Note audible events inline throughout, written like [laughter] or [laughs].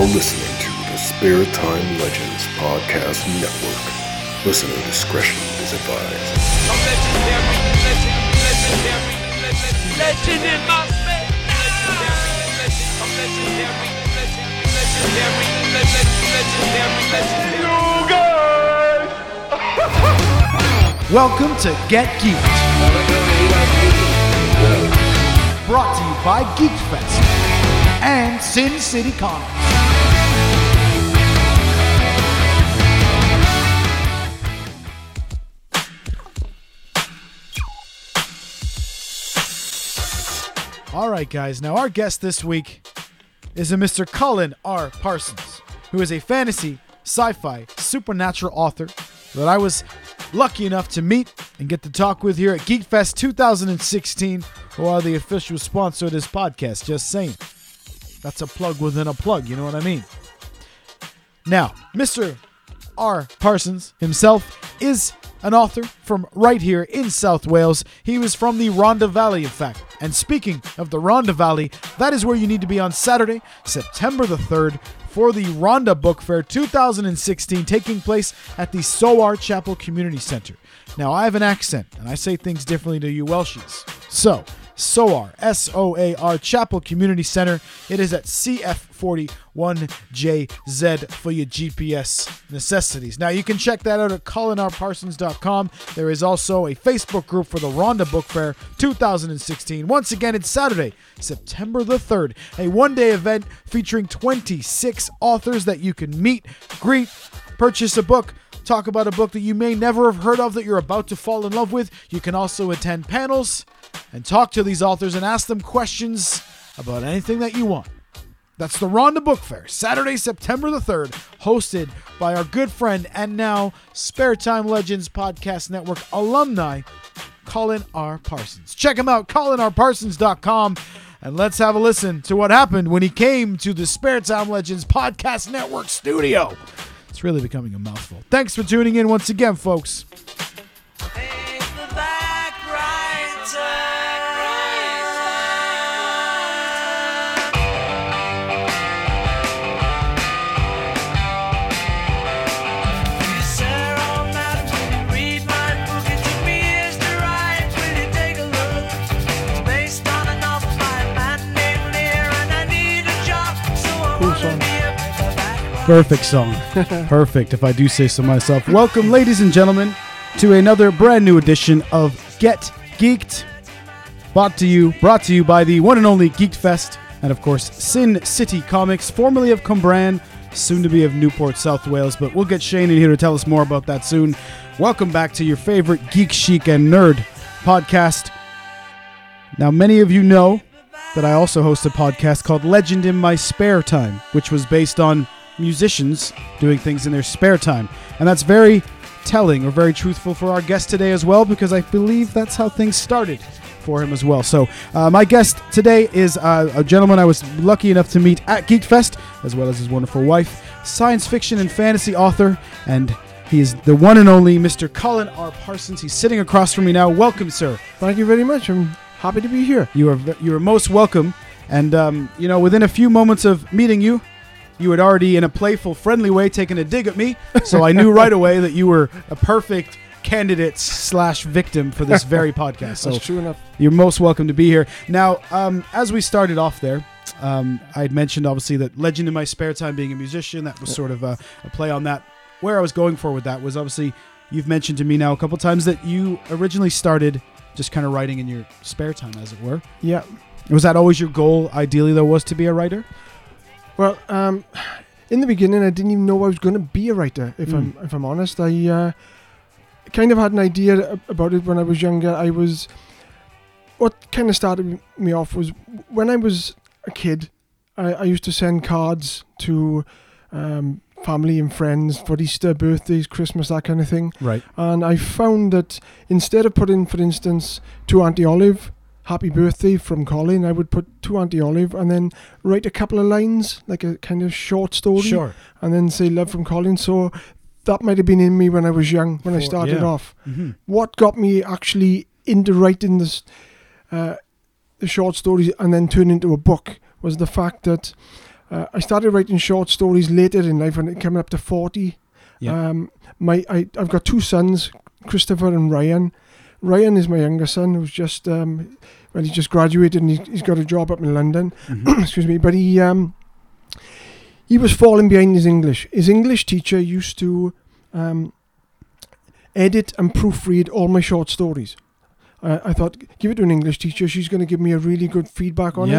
now listening to the Spare Time Legends Podcast Network. Listener discretion is advised. Legendary, legendary, legendary. Legendary, legendary, legendary, legendary, Welcome to Get Geeked. Brought to you by GeekFest and Sin City Comics. All right, guys. Now, our guest this week is a Mr. Colin R. Parsons, who is a fantasy, sci fi, supernatural author that I was lucky enough to meet and get to talk with here at GeekFest 2016, who are the official sponsor of this podcast. Just saying. That's a plug within a plug, you know what I mean? Now, Mr. R. Parsons himself is an author from right here in South Wales. He was from the Rhondda Valley, in fact. And speaking of the Rhondda Valley, that is where you need to be on Saturday, September the 3rd, for the Rhondda Book Fair 2016, taking place at the Soar Chapel Community Center. Now, I have an accent, and I say things differently to you Welshies. So, SOAR, S O A R Chapel Community Center. It is at CF41JZ for your GPS necessities. Now, you can check that out at colinrparsons.com. There is also a Facebook group for the Rhondda Book Fair 2016. Once again, it's Saturday, September the 3rd, a one day event featuring 26 authors that you can meet, greet, purchase a book talk about a book that you may never have heard of that you're about to fall in love with. You can also attend panels and talk to these authors and ask them questions about anything that you want. That's the Rhondda Book Fair, Saturday, September the 3rd, hosted by our good friend and now Spare Time Legends Podcast Network alumni, Colin R. Parsons. Check him out, colinrparsons.com, and let's have a listen to what happened when he came to the Spare Time Legends Podcast Network studio. It's really becoming a mouthful. Thanks for tuning in once again, folks. Perfect song. [laughs] Perfect, if I do say so myself. Welcome, ladies and gentlemen, to another brand new edition of Get Geeked. Brought to you, brought to you by the one and only Geek Fest, and of course, Sin City Comics, formerly of Cwmbran, soon to be of Newport, South Wales. But we'll get Shane in here to tell us more about that soon. Welcome back to your favorite Geek Chic and Nerd podcast. Now, many of you know that I also host a podcast called Legend in My Spare Time, which was based on musicians doing things in their spare time. And that's very telling or very truthful for our guest today as well, because I believe that's how things started for him as well. So, uh, my guest today is uh, a gentleman I was lucky enough to meet at Geek Fest, as well as his wonderful wife, science fiction and fantasy author, and he is the one and only Mr. Colin R. Parsons. He's sitting across from me now. Welcome, sir. Thank you very much. I'm happy to be here. You are you are most welcome. And um, you know, within a few moments of meeting you, you had already, in a playful, friendly way, taken a dig at me. So I knew right away that you were a perfect candidate slash victim for this very podcast. So That's true enough. you're most welcome to be here. Now, um, as we started off there, um, I had mentioned obviously that legend in my spare time being a musician. That was sort of a, a play on that. Where I was going for with that was obviously you've mentioned to me now a couple times that you originally started just kind of writing in your spare time, as it were. Yeah. Was that always your goal? Ideally, though, was to be a writer. Well, um, in the beginning, I didn't even know I was going to be a writer. If I'm if I'm honest, I uh, kind of had an idea about it when I was younger. I was what kind of started me off was when I was a kid. I, I used to send cards to um, family and friends for Easter, birthdays, Christmas, that kind of thing. Right. And I found that instead of putting, for instance, to Auntie Olive, happy birthday from Colin, I would put to Auntie Olive and then write a couple of lines, like a kind of short story, Sure. and then say love from Colin. So that might have been in me when I was young, when I started yeah. off. Mm-hmm. What got me actually into writing this, uh, the short stories and then turn into a book was the fact that Uh, I started writing short stories later in life, when coming up to forty. Yeah. Um, my I, I've got two sons, Christopher and Ryan. Ryan is my younger son, who's just um, well, he just graduated and he's, he's got a job up in London. Mhm. [clears throat] Excuse me, but he um, he was falling behind his English. His English teacher used to um, edit and proofread all my short stories. I I thought, give it to an English teacher. She's going to give me a really good feedback on it.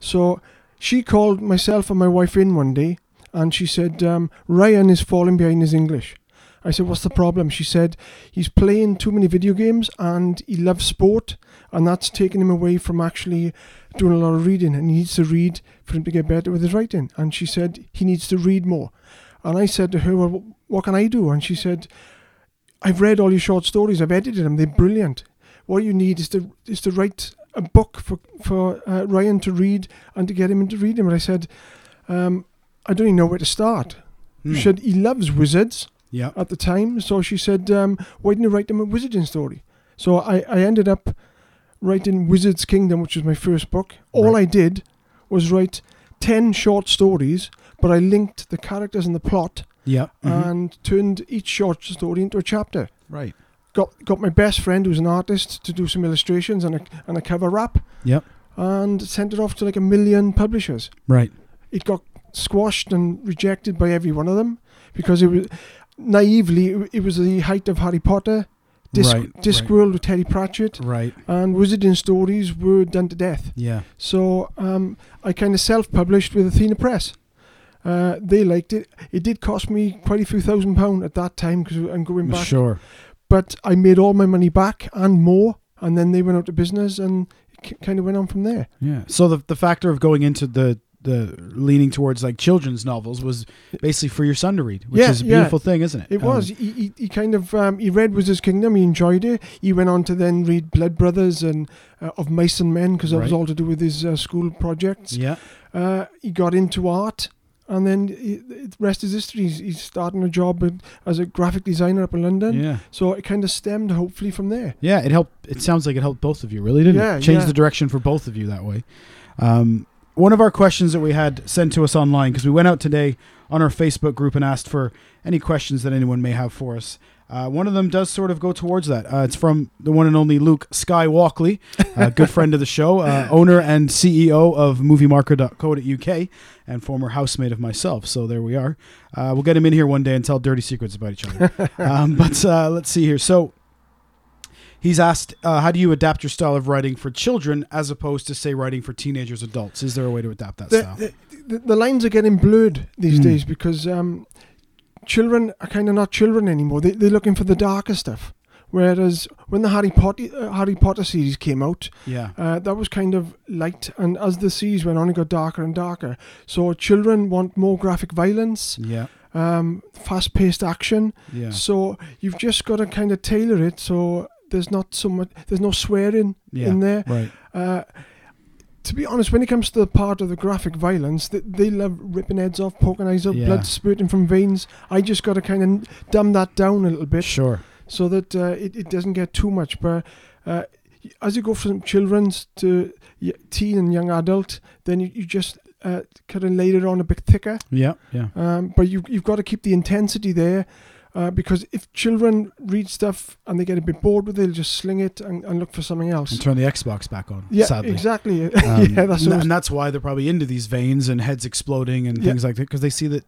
So she called myself and my wife in one day and she said, um, Ryan is falling behind his English. I said, What's the problem? She said, He's playing too many video games and he loves sport, and that's taking him away from actually doing a lot of reading. And he needs to read for him to get better with his writing. And she said, He needs to read more. And I said to her, Well, what can I do? And she said, I've read all your short stories, I've edited them, they're brilliant. What you need is to, is to write a book for, for uh, Ryan to read and to get him into reading. And I said, um, I don't even know where to start. Mm. She said, He loves wizards Yeah. at the time. So she said, um, why didn't you write them a wizarding story? So I, I ended up writing Wizard's Kingdom, which was my first book. All Right. I did was write 10 short stories, but I linked the characters and the plot Yeah. Mhm. and turned each short story into a chapter. right. Got got my best friend who's an artist to do some illustrations and a, and a cover wrap Yep. and sent it off to like a million publishers Right. it got squashed and rejected by every one of them because it was naively it- was the height of Harry Potter, Disc, Right, Discworld right. with Terry Pratchett, Right. and Wizarding stories were done to death. Yeah. So um, I kind of self-published with Athena Press. Uh, they liked it. It did cost me quite a few thousand pound at that time because I'm going back. Sure. But I made all my money back and more, and then they went out of business, and it kind of went on from there. Yeah. So the the factor of going into the the leaning towards like children's novels was basically for your son to read, which Yeah, is a yeah. beautiful thing, isn't it? It Um, was. He, he, he kind of um, he read Wizard's Kingdom. He enjoyed it. He went on to then read Blood Brothers and uh, of Mice and Men because that was all to do with his uh, school projects. Yeah. Uh, he got into art, and then he, the rest is history. He's, he's starting a job as a graphic designer up in London. Yeah. So it kind of stemmed, hopefully, from there. Yeah, it helped. It sounds like it helped both of you, really, didn't Yeah, it? Changed yeah. the direction for both of you that way. Um, one of our questions that we had sent to us online because we went out today on our Facebook group and asked for any questions that anyone may have for us. Uh, one of them does sort of go towards that. Uh, it's from the one and only Luke Sky Walkley, a [laughs] good friend of the show, uh, owner and CEO of MovieMarker.co.uk, and former housemate of myself. So there we are. Uh, we'll get him in here one day and tell dirty secrets about each other. [laughs] um, but uh, let's see here. So He's asked, uh, "How do you adapt your style of writing for children as opposed to, say, writing for teenagers, adults? Is there a way to adapt that The, style?" the, the, the lines are getting blurred these Mm. days because um, children are kind of not children anymore. They, they're looking for the darker stuff. Whereas when the Harry Potter uh, Harry Potter series came out, yeah, uh, that was kind of light, and as the series went on, it got darker and darker. So children want more graphic violence, yeah, um, fast-paced action. yeah, So you've just got to kind of tailor it so there's not so much, there's no swearing yeah. in there. Right. Uh, to be honest, when it comes to the part of the graphic violence, they, they love ripping heads off, poking eyes out, Yeah. blood spurting from veins. I just got to kind of dumb that down a little bit Sure. so that uh, it, it doesn't get too much. But uh, as you go from children's to teen and young adult, then you, you just uh, kind of layer it on a bit thicker. Yeah. Yeah. Um, but you, you've got to keep the intensity there. Uh, because if children read stuff and they get a bit bored with it, they'll just sling it and, and look for something else. And turn the Xbox back on. Yeah, sadly. exactly. [laughs] Um, yeah, that's and, and that's why they're probably into these veins and heads exploding and Yeah. things like that because they see that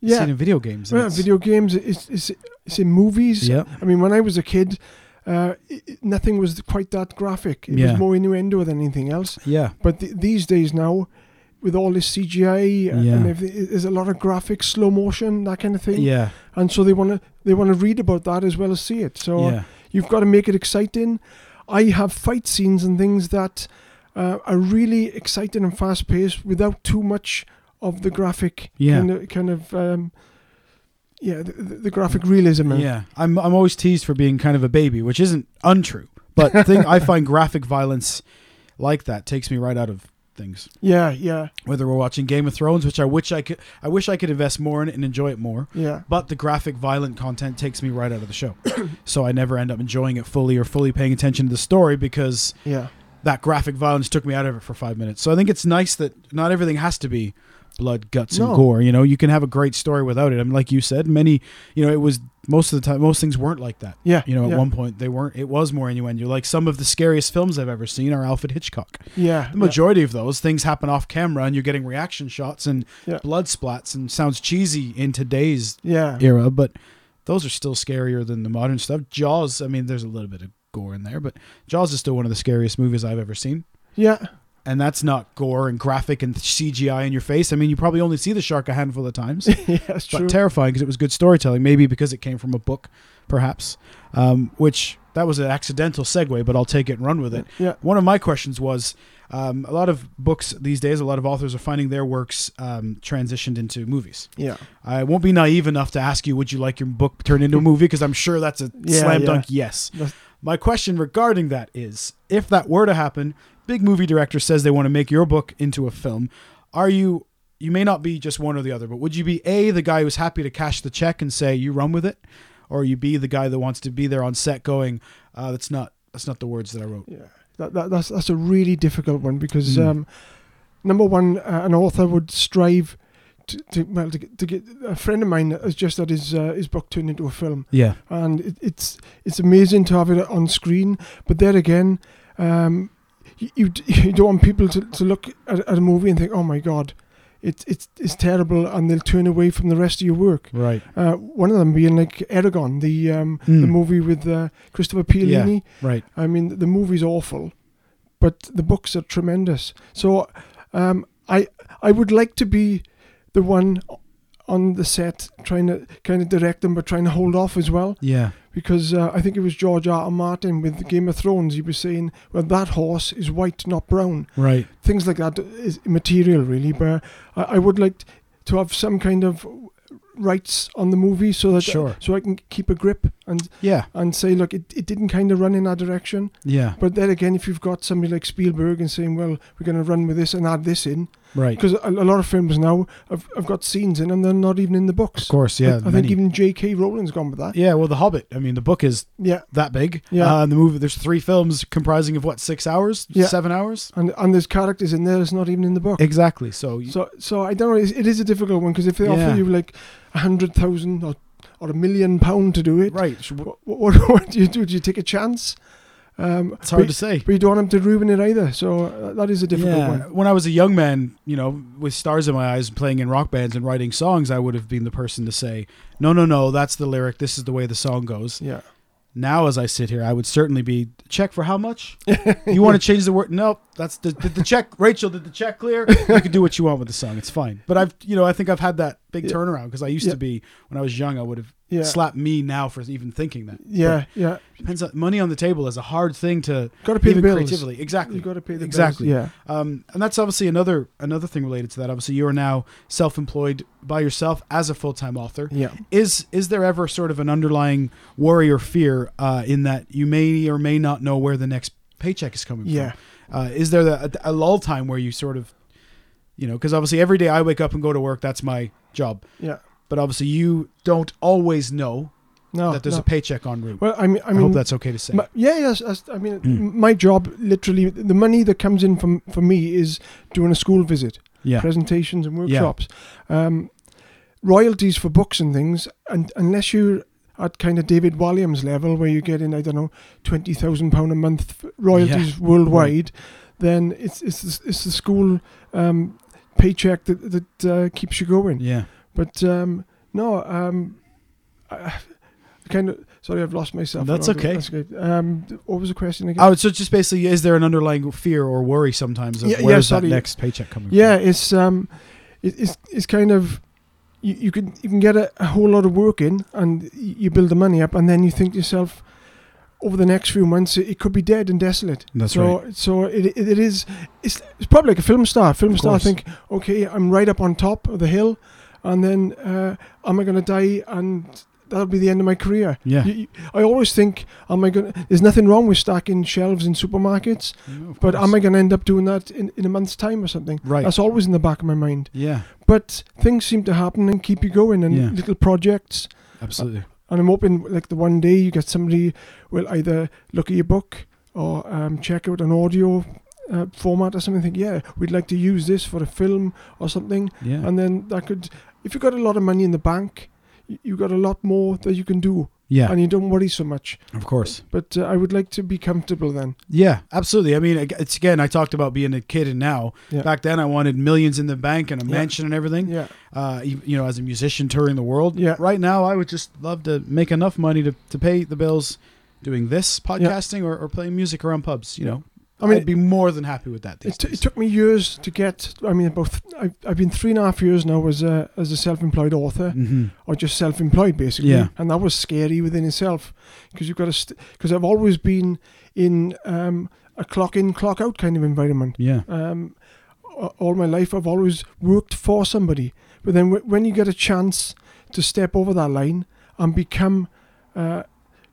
yeah. it in video games. and Well, video games, it's, it's, it's in movies. Yeah. I mean, when I was a kid, uh, it, it- nothing was quite that graphic. It Yeah. was more innuendo than anything else. Yeah. But th- these days now, with all this CGI and Yeah. and there's a lot of graphics, slow motion, that kind of thing. Yeah. And so they want to they want to read about that as well as see it. So Yeah. you've got to make it exciting. I have fight scenes and things that uh, are really exciting and fast paced without too much of the graphic Yeah. kind of kind of um, yeah the, the the graphic realism. Yeah, I'm I'm always teased for being kind of a baby, which isn't untrue. But thing I find [laughs] graphic violence like that takes me right out of things. yeah, yeah, Whether we're watching Game of Thrones, which I wish I could, I wish I could invest more in it and enjoy it more. yeah. But the graphic violent content takes me right out of the show, [coughs] so I never end up enjoying it fully or fully paying attention to the story because Yeah, that graphic violence took me out of it for five minutes. So I think it's nice that not everything has to be blood, guts, and gore. You know, you can have a great story without it. I mean, like you said, many, you know, it was most of the time, most things weren't like that. Yeah, You know, at yeah. one point they weren't. It was more innuendo. Like some of the scariest films I've ever seen are Alfred Hitchcock. Yeah, The majority of those things happen off camera, and you're getting reaction shots and Yeah. blood splats, and sounds cheesy in today's yeah, era, but those are still scarier than the modern stuff. Jaws, I mean, there's a little bit of gore in there, but Jaws is still one of the scariest movies I've ever seen. yeah, And that's not gore and graphic and CGI in your face. I mean, you probably only see the shark a handful of times, [laughs] yeah. That's true. but terrifying because it was good storytelling. Maybe because it came from a book, perhaps. Um, which that was an accidental segue, but I'll take it and run with it. yeah, One of my questions was um, a lot of books these days, a lot of authors are finding their works um, transitioned into movies. yeah, I won't be naive enough to ask you, would you like your book turned into a movie? Because I'm sure that's a Yeah, slam yeah. dunk yes. My question regarding that is if that were to happen, big movie director says they want to make your book into a film, are you. You may not be just one or the other, but would you be A, the guy who's happy to cash the check and say, you run with it? Or you be the guy that wants to be there on set going, uh, that's not that's not the words that I wrote. yeah. That, that that's that's a really difficult one because Mm. um, number one, uh, an author would strive to, to well to get, to get. A friend of mine has just had his uh, his book turned into a film. Yeah. and it, it's it's amazing to have it on screen. But there again, um, you, you [laughs] you don't want people to, to look at, at a movie and think, oh my god, it's it's it's terrible, and they'll turn away from the rest of your work. Right. Uh, one of them being like Eragon, the um, Mm. the movie with uh, Christopher Paolini. Right. I mean, the movie's awful, but the books are tremendous. So, um, I I would like to be the one on the set trying to kind of direct them, but trying to hold off as well Yeah. Because uh, I think it was George R. R. Martin with Game of Thrones. He was saying, "Well, that horse is white, not brown." Right. Things like that is immaterial, really. But I, I would like to have some kind of rights on the movie so that Sure. so I can keep a grip and Yeah. and say, look, it, it didn't kind of run in that direction. Yeah. But then again, if you've got somebody like Spielberg and saying, well, we're going to run with this and add this in, Right. because a, a lot of films now have, have got scenes in them they're not even in the books. Of course. Yeah. I, I think even J.K. Rowling's gone with that. Yeah, well, The Hobbit. I mean, the book is Yeah. that big. Yeah. Uh, and the movie, there's three films comprising of what, six hours? Yeah. Seven hours? And and there's characters in there that's not even in the book. Exactly. So, you- So so I don't know. It is a difficult one because if they Yeah. offer you like a hundred thousand or or a million pound to do it, right. what, what, [laughs] what do you do? Do you take a chance? Um, It's hard but, to say. but you don't want him to ruin it either. So uh, that is a difficult yeah. one. When I was a young man, you know, with stars in my eyes, playing in rock bands and writing songs, I would have been the person to say, no, no, no, that's the lyric. This is the way the song goes. Yeah. Now, as I sit here, I would certainly be check for how much. you want to [laughs] change the word? Nope. That's the did the check. Rachel, did the check clear? You can do what you want with the song. It's fine. But I've, you know, I think I've had that big Yeah. turnaround because I used Yeah. to be when I was young. I would have Yeah. slapped me now for even thinking that. Yeah. Yeah. Depends. On, money on the table is a hard thing to Got to pay the bills. creatively. Exactly. You got to pay the Exactly. bills. Yeah. Um, and that's obviously another another thing related to that. Obviously, you are now self-employed by yourself as a full-time author. Yeah. Is is there ever sort of an underlying worry or fear uh, in that you may or may not know where the next paycheck is coming Yeah. from? Uh, is there a, a lull time where you sort of, you know, because obviously every day I wake up and go to work, that's my job. Yeah. But obviously you don't always know No. that there's no. a paycheck on route. well, I mean, I I, hope that's okay to say. My, yeah, yes. yes, I mean, Mm. my job literally, the money that comes in from for me is doing a school visit, yeah. presentations and workshops, um, royalties for books and things. And unless you're at kind of David Walliams level, where you're getting I don't know twenty thousand pound a month royalties worldwide, then it's it's the, it's the school um, paycheck that that uh, keeps you going. Yeah. But um, no, um, I, I kind of sorry, I've lost myself. That's okay. That's good. Um, what was the question again? Oh, so just basically, is there an underlying fear or worry sometimes of Yeah, yeah, where's that next paycheck coming yeah, it's um, it, it's it's kind of you, you can you can get a, a whole lot of work in and you build the money up and then you think to yourself over the next few months it, could be dead and desolate. That's right. so so it, it, it is it's, it's probably like a film star. Film Of star course. think okay I'm right up on top of the hill, and then uh, am I going to die and that'll be the end of my career. Yeah. You- you- I always think, am I going? There's nothing wrong with stacking shelves in supermarkets, No, but am I going to end up doing that in, in a month's time or something? Right. That's always in the back of my mind. Yeah, But things seem to happen and keep you going, and Yeah. little projects. absolutely. And I'm hoping, like the one day you get somebody will either look at your book or um, check out an audio uh, format or something. Think, yeah, we'd like to use this for a film or something, Yeah. and then that could, if you've got a lot of money in the bank, y- you've got a lot more that you can do, yeah. and you don't worry so much. Of course. But uh, I would like to be comfortable then. Yeah, absolutely. I mean, it's again, I talked about being a kid and now. Yeah. Back then, I wanted millions in the bank and a Yeah. mansion and everything. Yeah, Uh, you, you know, as a musician touring the world. Yeah. Right now, I would just love to make enough money to, to pay the bills doing this podcasting or, or playing music around pubs. You know, I mean, I'd be more than happy with that. It, t- it took me years to get. I mean, about I've, I've been three and a half years now as a as a self-employed author, Mhm. or just self-employed basically. Yeah. And that was scary within itself because you've got to. Because I've always been in um, a clock in, clock out kind of environment. Yeah. Um, all my life, I've always worked for somebody. But then w- when you get a chance to step over that line and become uh,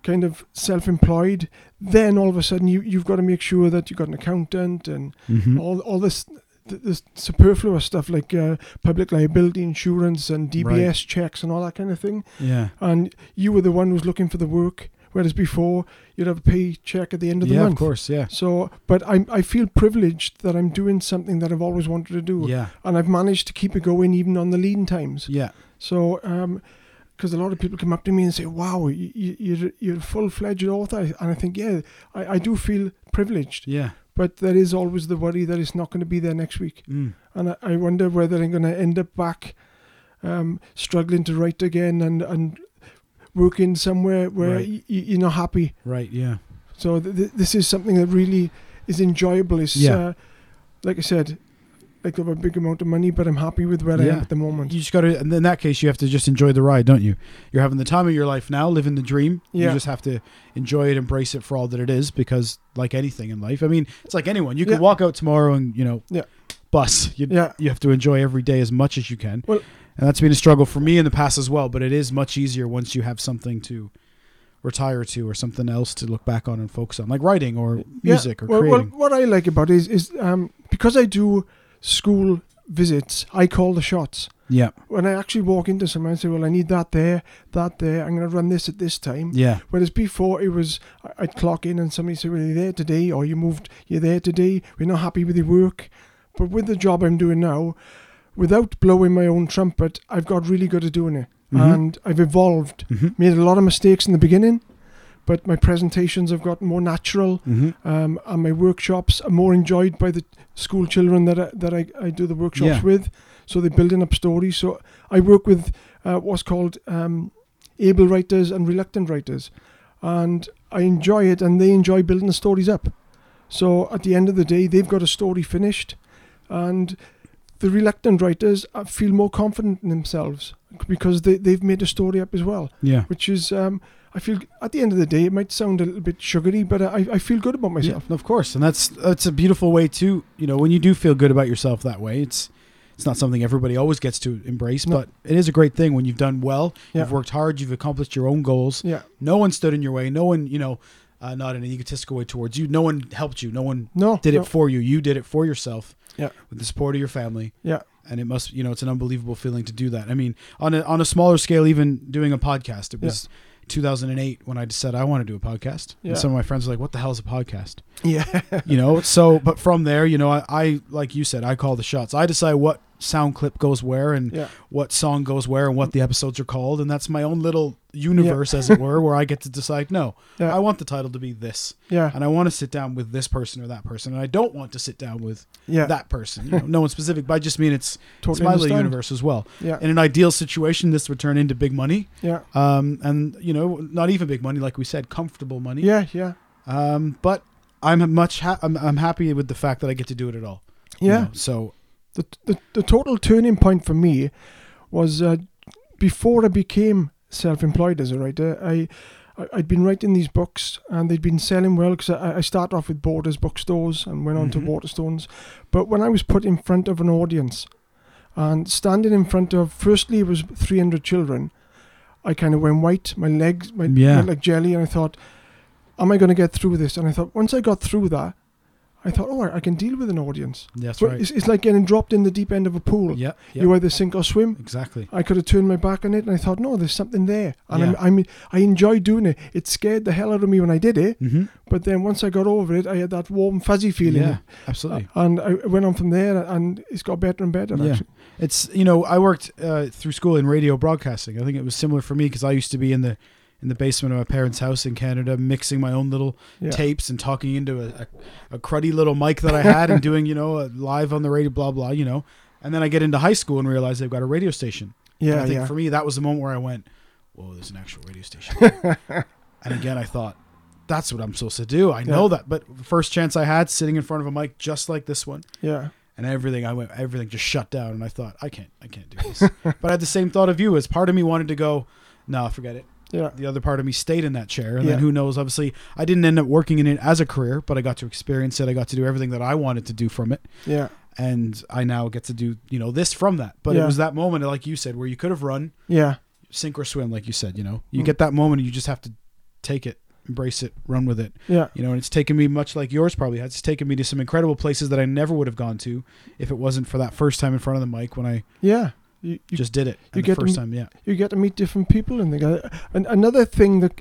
kind of self-employed, then all of a sudden you you've got to make sure that you've got an accountant and Mhm. all all this th- this superfluous stuff like uh, public liability insurance and DBS checks and all that kind of thing. Yeah. And you were the one who's looking for the work, whereas before you'd have a paycheck at the end of the Yeah, month. of course. Yeah. So, but I I feel privileged that I'm doing something that I've always wanted to do, Yeah. and I've managed to keep it going even on the lean times. Yeah. So, um, because a lot of people come up to me and say, "Wow, you, you, you're you're a full fledged author," and I think, yeah, I, I do feel privileged, Yeah. but there is always the worry that it's not going to be there next week, Mm. and I, I wonder whether I'm going to end up back, um, struggling to write again and and working somewhere where Right. y- y- you're not happy. Right. Yeah. So th- th- this is something that really is enjoyable. It's Yeah. uh, like I said, like I have a big amount of money, but I'm happy with where I am at the moment. You just got to, and in that case, you have to just enjoy the ride, don't you? You're having the time of your life now, living the dream. Yeah. You just have to enjoy it, embrace it for all that it is, because like anything in life, I mean, it's like anyone. You could Yeah. walk out tomorrow and you know, Yeah. bus. You, Yeah. you have to enjoy every day as much as you can. Well- and that's been a struggle for me in the past as well. But it is much easier once you have something to retire to or something else to look back on and focus on, like writing or music or well, creating. Well, what I like about it is, is um, because I do school visits, I call the shots. yeah, When I actually walk into somewhere and say, well, I need that there, that there, I'm going to run this at this time. yeah, Whereas before it was, I'd clock in and somebody say, well, you're there today, or you moved, you're there today, we're not happy with your work. But with the job I'm doing now, without blowing my own trumpet, I've got really good at doing it. Mhm. And I've evolved. hmm Made a lot of mistakes in the beginning, but my presentations have gotten more natural. hmm Um, and my workshops are more enjoyed by the school children that I, that I, I do the workshops Yeah. with. So they're building up stories. So I work with uh, what's called um, able writers and reluctant writers. And I enjoy it and they enjoy building the stories up. So at the end of the day, they've got a story finished. And the reluctant writers uh, feel more confident in themselves because they, they've made a story up as well yeah. which is um, I feel at the end of the day it might sound a little bit sugary, but I, I feel good about myself. Yeah, of course, and that's that's a beautiful way to you know when you do feel good about yourself that way. It's it's not something everybody always gets to embrace, No. but it is a great thing when you've done well, Yeah. you've worked hard, you've accomplished your own goals. Yeah, No one stood in your way. No one, you know, uh, not in an egotistical way towards you. No one helped you. No one no, did no. it for you. You did it for yourself. Yeah. With the support of your family. Yeah. And it must, you know, it's an unbelievable feeling to do that. I mean, on a on a smaller scale, even doing a podcast, it Yeah. Was 2008 when I said I want to do a podcast. Yeah. And some of my friends were like, "What the hell is a podcast?" Yeah, you know so but from there you know I, I like you said i call the shots i decide what sound clip goes where and yeah, what song goes where and what the episodes are called. And that's my own little universe as it were where i get to decide no Yeah. i want the title to be this. Yeah, and i want to sit down with this person or that person. And i don't want to sit down with yeah. that person. You [laughs] know no one specific but i just mean it's, totally it's my little universe as well. Yeah, in an ideal situation this would turn into big money. Yeah, um and you know not even big money like we said comfortable money. Yeah, yeah, um but i'm much ha- I'm, I'm happy with the fact that i get to do it at all. You yeah. know, so The, the the total turning point for me was uh, before I became self-employed as a writer. I I'd been writing these books and they'd been selling well because I, I started off with Borders bookstores and went on Mhm. to Waterstones. But when I was put in front of an audience and standing in front of, firstly, it was 300 children, I kind of went white. My legs my, Yeah. went like jelly and I thought, am I going to get through this? And I thought, once I got through that, I thought, oh, I can deal with an audience. That's But right. It's, it's like getting dropped in the deep end of a pool. Yeah, yeah, You either sink or swim. exactly. I could have turned my back on it, and I thought, no, there's something there, and Yeah. I'm, I'm I enjoy doing it. It scared the hell out of me when I did it, hmm but then once I got over it, I had that warm, fuzzy feeling, Yeah, absolutely. and I went on from there, and it's got better and better. Yeah. Actually. It's you know I worked uh, through school in radio broadcasting. I think it was similar for me because I used to be in the in the basement of my parents' house in Canada, mixing my own little Yeah. tapes and talking into a, a, a cruddy little mic that I had and doing you know a live on the radio, blah blah, you know. And then I get into high school and realize they've got a radio station. And Yeah, I think yeah. for me that was the moment where I went, "Whoa, there's an actual radio station." [laughs] and again, I thought. That's what I'm supposed to do. I know Yeah. that, but the first chance I had, sitting in front of a mic just like this one, yeah. and everything I went everything just shut down and I thought I can't I can't do this. [laughs] but I had the same thought of you as part of me wanted to go no forget it. Yeah. The other part of me stayed in that chair and Yeah. then who knows obviously I didn't end up working in it as a career but I got to experience it. I got to do everything that I wanted to do from it Yeah. and I now get to do you know this from that. But it was that moment like you said where you could have run Yeah. sink or swim like you said, you know. You Mm. get that moment and you just have to take it, embrace it, run with it. Yeah. You know, and it's taken me much like yours probably has. It's taken me to some incredible places that I never would have gone to if it wasn't for that first time in front of the mic when I Yeah. You, you, just did it. you get to first m- time, yeah. you get to meet different people and, they got, and another thing that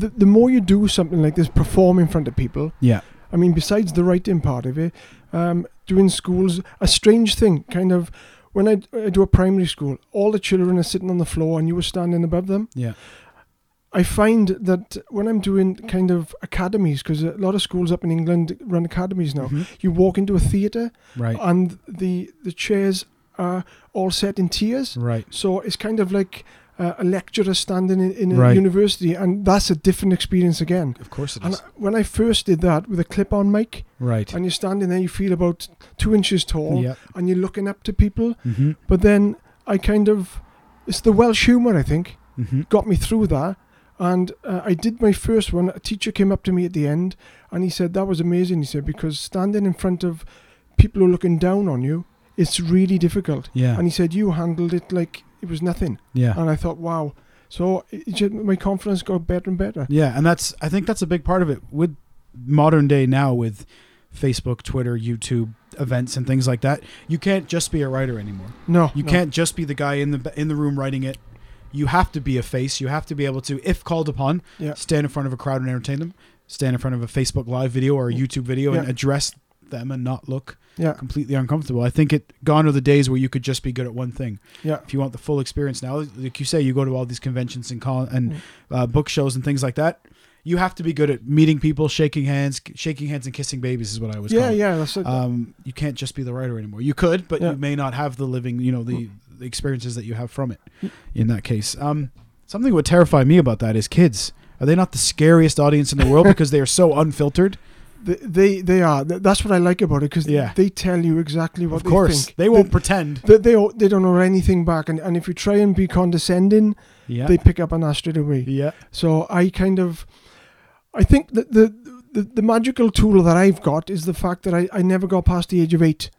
the, the more you do something like this perform in front of people Yeah. i mean besides the writing part of it um, doing schools a strange thing kind of when I, I do a primary school all the children are sitting on the floor and you were standing above them Yeah. i find that when i'm doing kind of academies because a lot of schools up in england run academies now Mhm. you walk into a theatre Right. and the the chairs are all set in tiers right. so it's kind of like uh, a lecturer standing in, in a Right. university, and that's a different experience again. Of course it And is. when I first did that with a clip-on mic, Right. and you're standing there, you feel about two inches tall, Yeah. and you're looking up to people. Mm-hmm. But then I kind of, it's the Welsh humour, I think, Mm-hmm. got me through that. And uh, I did my first one. A teacher came up to me at the end, and he said that was amazing. He said because standing in front of people who are looking down on you, it's really difficult. Yeah. And he said you handled it like it was nothing. yeah. And I thought, wow. So just, my confidence got better and better. Yeah, and that's I think that's a big part of it with modern day now with Facebook, Twitter, YouTube events and things like that. You can't just be a writer anymore. No, You no. can't just be the guy in the in the room writing it. You have to be a face. You have to be able to, if called upon, Yeah. stand in front of a crowd and entertain them. Stand in front of a Facebook Live video or a YouTube video and address them and not look Yeah, completely uncomfortable. I think it gone are the days where you could just be good at one thing. yeah, If you want the full experience now, like you say, you go to all these conventions and and Mm. uh, book shows and things like that. You have to be good at meeting people, shaking hands, shaking hands and kissing babies is what I was. yeah, yeah. That's. Um, you can't just be the writer anymore. You could, but Yeah. you may not have the living, you know, the, the experiences that you have from it. In that case, um, something that would terrify me about that is kids. Are they not the scariest audience in the world [laughs] because they are so unfiltered? They, they, they are. That's what I like about it because Yeah. they tell you exactly what of they course, think. they won't pretend. They, they, they, they don't know anything back, and, and if you try and be condescending, Yeah, they pick up on that straight away. yeah, So I kind of, I think that the, the the magical tool that I've got is the fact that I, I never got past the age of eight.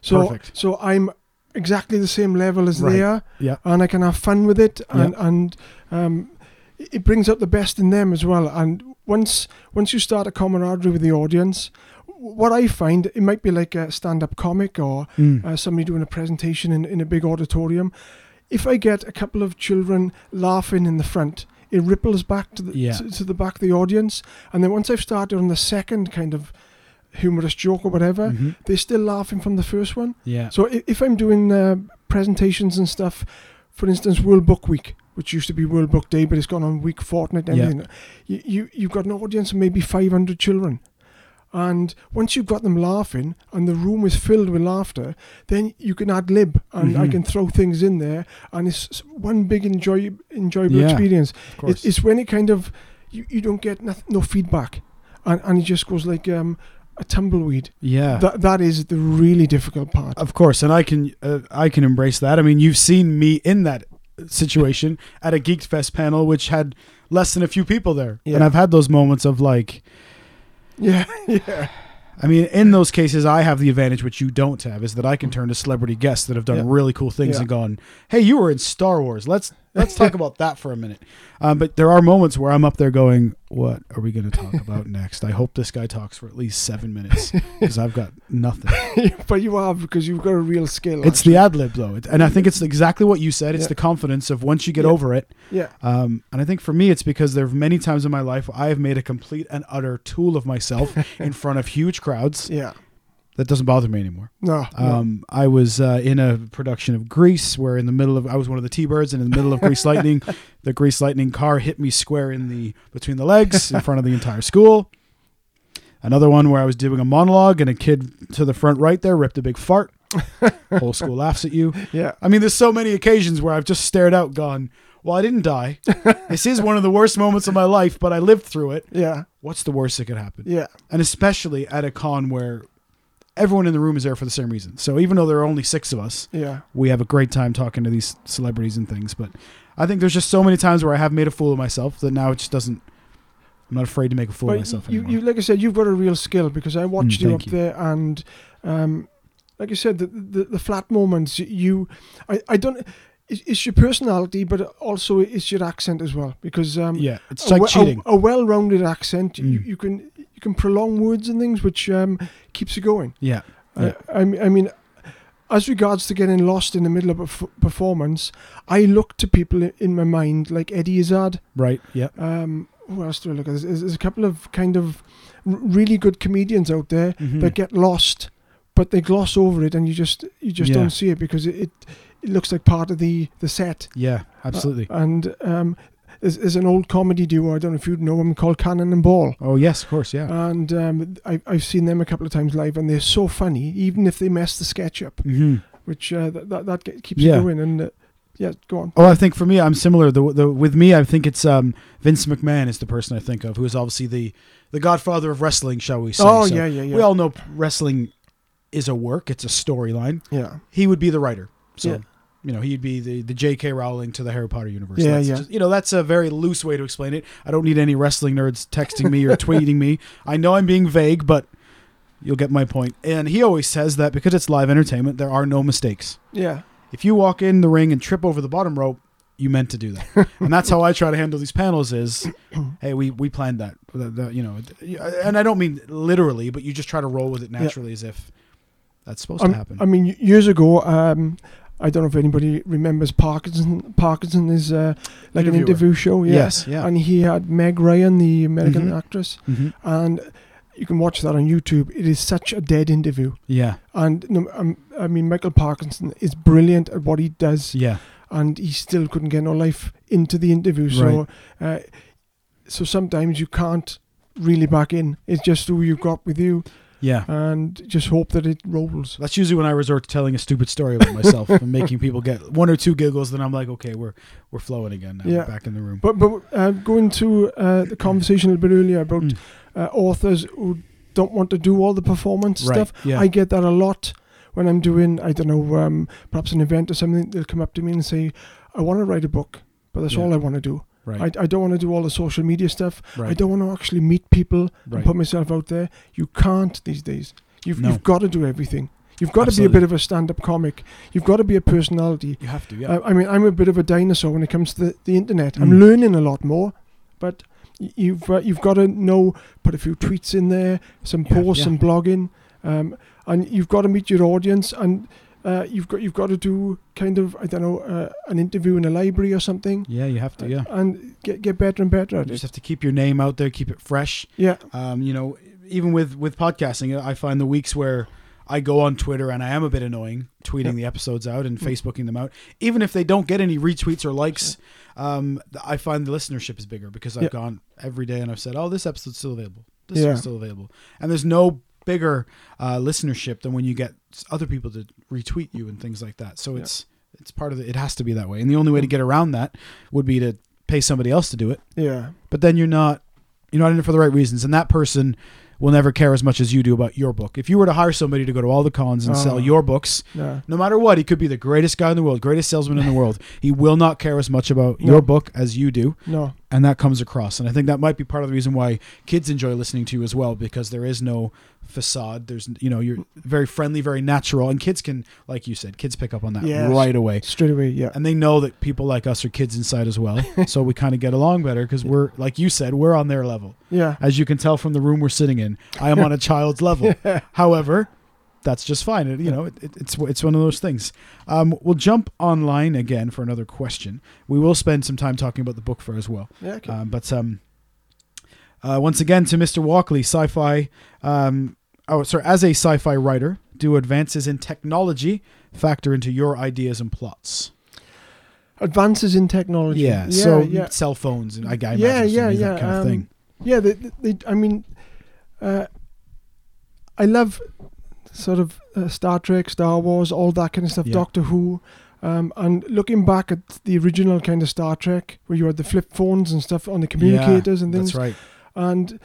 So Perfect. so I'm exactly the same level as they are, yeah, and I can have fun with it, and and um, it brings out the best in them as well. And once once you start a camaraderie with the audience, what I find it might be like a stand-up comic or Mm. uh, somebody doing a presentation in, in a big auditorium. If I get a couple of children laughing in the front, it ripples back to the Yeah. to, to the back of the audience, and then once I've started on the second kind of humorous joke or whatever, Mhm. they're still laughing from the first one. yeah, So if, if I'm doing uh, presentations and stuff, for instance, World Book Week, which used to be World Book Day, but it's gone on week, fortnight, and Yeah. everything. You, you you've got an audience of maybe 500 children. And once you've got them laughing and the room is filled with laughter, then you can ad lib and I Mhm. can throw things in there, and it's one big enjoy, enjoyable Yeah, experience. It, it's when it kind of you, you don't get noth- no feedback, and and it just goes like um, a tumbleweed. yeah, That that is the really difficult part. Of course, and I can uh, I can embrace that. I mean, you've seen me in that situation at a Geeked Fest panel, which had less than a few people there, Yeah. and I've had those moments of like, Yeah, [sighs] [laughs] yeah, I mean, in those cases, I have the advantage which you don't have, is that I can mm. turn to celebrity guests that have done Yeah. really cool things Yeah. and gone, "Hey, you were in Star Wars. Let's let's talk [laughs] about that for a minute. Um, but there are moments where I'm up there going, "What are we going to talk about [laughs] next?" I hope this guy talks for at least seven minutes because I've got nothing. [laughs] but you have because you've got a real skill. It's the ad lib though, and I think it's exactly what you said. It's Yeah. the confidence of once you get Yeah. over it. yeah, Um, and I think for me, it's because there are many times in my life I have made a complete and utter tool of myself in front of huge crowds. yeah. That doesn't bother me anymore. No, no. Um, I was uh, in a production of Grease where in the middle of I was one of the T-birds and in the middle of Grease Lightning, [laughs] the Grease Lightning car hit me square in the between the legs in front of the entire school. Another one where I was doing a monologue and a kid to the front right there ripped a big fart. [laughs] Whole school laughs at you. yeah, I mean, there's so many occasions where I've just stared out, gone, "Well, I didn't die. [laughs] this is one of the worst moments of my life, but I lived through it. yeah, What's the worst that could happen?" yeah, and especially at a con where everyone in the room is there for the same reason. So even though there are only six of us, yeah. we have a great time talking to these celebrities and things. But I think there's just so many times where I have made a fool of myself that now it just doesn't. I'm not afraid to make a fool of myself you, anymore. you, like I said, you've got a real skill because I watched Mm, you up you. there, and um, like I said, the, the the flat moments you, I, I don't. It's, your personality, but also it's your accent as well. Because um, yeah, it's a, like a- cheating. A, well-rounded accent, you, Mm. you can you can prolong words and things, which um, keeps you going. yeah, yeah. I, I mean, I mean, as regards to getting lost in the middle of a f- performance, I look to people in my mind like Eddie Izzard. right. Yeah, Um, who else do I look at? There's, there's a couple of kind of really good comedians out there Mhm. that get lost, but they gloss over it, and you just you just Yeah. don't see it because it, it it looks like part of the the set. yeah, absolutely. Uh, and um, there's, there's an old comedy duo. I don't know if you know them called Cannon and Ball. oh yes, of course. Yeah. And um, I, I've seen them a couple of times live, and they're so funny, even if they mess the sketch up, hmm which uh, that, that that keeps Yeah. going. And uh, yeah, go on. Oh, I think for me, I'm similar. The, the with me, I think it's um, Vince McMahon is the person I think of, who is obviously the the godfather of wrestling, shall we say? Oh So yeah, yeah, yeah. We all know wrestling is a work; it's a storyline. yeah, He would be the writer, so Yeah. you know he'd be the the J.K. Rowling to the Harry Potter universe. Yeah, That's yeah. just- you know that's a very loose way to explain it. I don't need any wrestling nerds texting me or [laughs] tweeting me. I know I'm being vague, but you'll get my point. And he always says that because it's live entertainment, there are no mistakes yeah, if you walk in the ring and trip over the bottom rope, you meant to do that. [laughs] and that's how I try to handle these panels is, [clears throat] hey, we, we planned that, you know, and I don't mean literally, but you just try to roll with it naturally as if that's supposed Um, to happen. I mean, years ago, um, I don't know if anybody remembers Parkinson. Parkinson is uh, like an interview show. Yeah. Yes, yeah. And he had Meg Ryan, the American Mhm. actress, Mhm. and you can watch that on YouTube. It is such a dead interview. Yeah, And no, um, I mean, Michael Parkinson is brilliant at what he does, yeah, and he still couldn't get no life into the interview. So, uh, so sometimes you can't really back in. It's just who you've got with you, yeah. and just hope that it rolls. That's usually when I resort to telling a stupid story about myself and making people get [laughs] one or two giggles. Then I'm like, okay, we're we're flowing again. Now Yeah. we're back in the room. But but uh, going to uh, the conversation a little bit earlier about Mm. uh, authors who don't want to do all the performance Right, stuff, yeah. I get that a lot when I'm doing I don't know um, perhaps an event or something. They'll come up to me and say, "I want to write a book, but that's Yeah. all I want to do. Right, I, I don't want to do all the social media stuff. right, I don't want to actually meet people right. and put myself out there. You can't these days. You've No. you've got to do everything." You've got to be a bit of a stand-up comic. You've got to be a personality. you have to, yeah. I, I mean, I'm a bit of a dinosaur when it comes to the, the internet. I'm Mm. learning a lot more, but you've uh, you've got to know put a few tweets in there, some Yeah, posts, yeah. some blogging, um, and you've got to meet your audience, and uh, you've got you've got to do kind of I don't know uh, an interview in a library or something, yeah, you have to, yeah. and get get better and better You at just it. have to keep your name out there, keep it fresh. Yeah, Um, you know, even with with podcasting, I find the weeks where I go on Twitter and I am a bit annoying, tweeting Yeah. the episodes out and Mm. Facebooking them out. Even if they don't get any retweets or likes, um, I find the listenership is bigger because I've Yeah. gone every day and I've said, "Oh, this episode's still available. This Yeah. one's still available." And there's no bigger uh, listenership than when you get other people to retweet you and things like that. So Yeah. it's it's part of the. It has to be that way, and the only way to get around that would be to pay somebody else to do it yeah, but then you're not you're not in it for the right reasons and that person will never care as much as you do about your book. If you were to hire somebody to go to all the cons and sell Oh. your books, No. no matter what, he could be the greatest guy in the world, greatest salesman in the world. [laughs] He will not care as much about No. your book as you do, No. and that comes across. And I think that might be part of the reason why kids enjoy listening to you as well, because there is no facade. There's, you know, you're very friendly, very natural, and kids can, like you said, kids pick up on that right away. Straight away, yeah. And they know that people like us are kids inside as well, [laughs] so we kind of get along better because we're, like you said, we're on their level. Yeah. As you can tell from the room we're sitting in, I am on a [laughs] child's level. However, that's just fine. It, you know, it, it- it's it's one of those things. Um, we'll jump online again for another question. We will spend some time talking about the book fair as well. Yeah, okay. Um, but um, uh, once again, to Mr. Walkley, sci-fi. Um, oh, sorry. As a sci-fi writer, do advances in technology factor into your ideas and plots? Advances in technology. Yeah. Yeah, so yeah. cell phones and I, I imagine Yeah, yeah, that yeah, kind of um, thing. Yeah, they, they, I mean, uh, I love sort of uh, Star Trek, Star Wars, all that kind of stuff, Yeah. Doctor Who. Um, and looking back at the original kind of Star Trek, where you had the flip phones and stuff on the communicators and things, That's right. And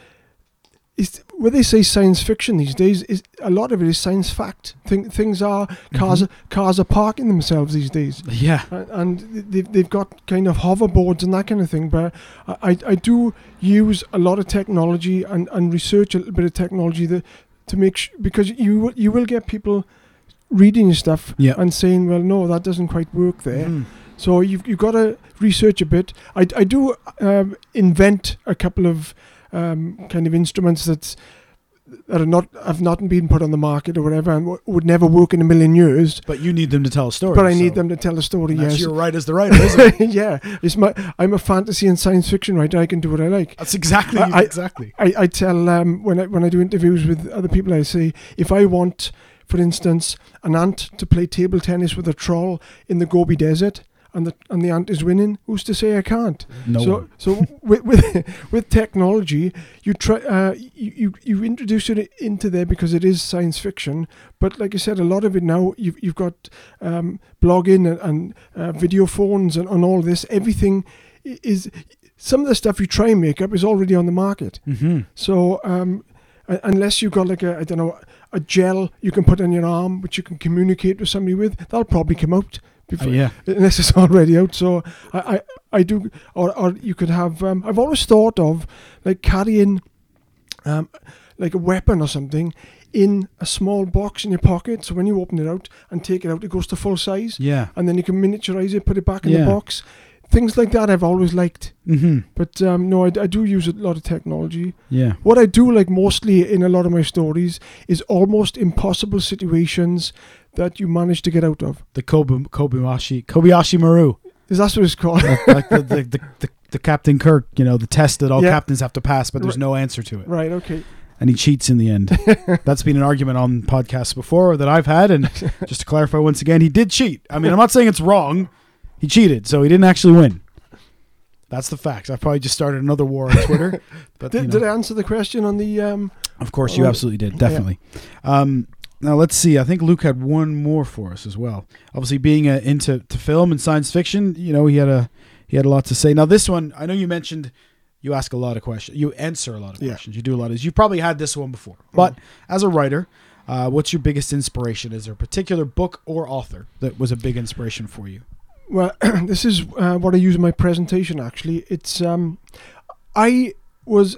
is when they say science fiction these days, is a lot of it is science fact. Thing, things are cars. Mm-hmm. Cars are parking themselves these days Yeah. and- and they've, they've got kind of hoverboards and that kind of thing but I, I do use a lot of technology and, and research a little bit of technology that, to make sh- because you will- you will get people reading stuff Yeah. and saying well no that doesn't quite work there Mhm. so you've, you've got to research a bit I, I do um, invent a couple of um, kind of instruments that that are not have not been put on the market or whatever and w- would never work in a million years But you need them to tell a story. but I so need them to tell a story That's yes your right as the writer, isn't it? [laughs] yeah, it's my. I'm a fantasy and science fiction writer. I can do what I like. That's exactly I- I- exactly. I, I tell um, when I when I do interviews with other people, I say if I want, for instance, an ant to play table tennis with a troll in the Gobi Desert, and the and the ant is winning, who's to say I can't? No. So so [laughs] with with, with technology, you try uh, you, you you introduce it into there because it is science fiction. But like I said, a lot of it now you've you've got um, blogging and, and uh, video phones and, and all this. Everything is some of the stuff you try and make up is already on the market. hmm So um, unless you've got like a I don't know a gel you can put on your arm which you can communicate with somebody with, that'll probably come out. Before, Uh, yeah. [laughs] unless it's already out. So I, I, I do, or, or you could have. Um, I've always thought of like carrying, um, like a weapon or something in a small box in your pocket. So when you open it out and take it out, it goes to full size, Yeah. and then you can miniaturize it, put it back in Yeah. the box. Things like that I've always liked. hmm But um, no, I, I do use a lot of technology. Yeah. What I do like mostly in a lot of my stories is almost impossible situations that you manage to get out of. The Kobe, Kobayashi Kobayashi Maru, Is that what it's called? like the, the, the, the, the Captain Kirk, you know, the test that all Yeah. captains have to pass, but there's Right. no answer to it, right. Okay. and he cheats in the end. [laughs] That's been an argument on podcasts before that I've had, and [laughs] just to clarify once again, he did cheat. I mean, I'm not saying it's wrong. He cheated, so he didn't actually win. That's the facts. I probably just started another war on Twitter, [laughs] but Did, you know. did I answer the question on the? Um, Of course, you absolutely did. Definitely. Um, now let's see. I think Luke had one more for us as well. Obviously, being uh, into to film and science fiction, you know, he had a he had a lot to say. Now, this one, I know you mentioned you ask a lot of questions. You answer a lot of Yeah. questions. You do a lot of. You've probably had this one before, but as a writer. Uh, what's your biggest inspiration? Is there a particular book or author that was a big inspiration for you? Well, [clears throat] this is uh, what I use in my presentation. Actually, it's um, I was.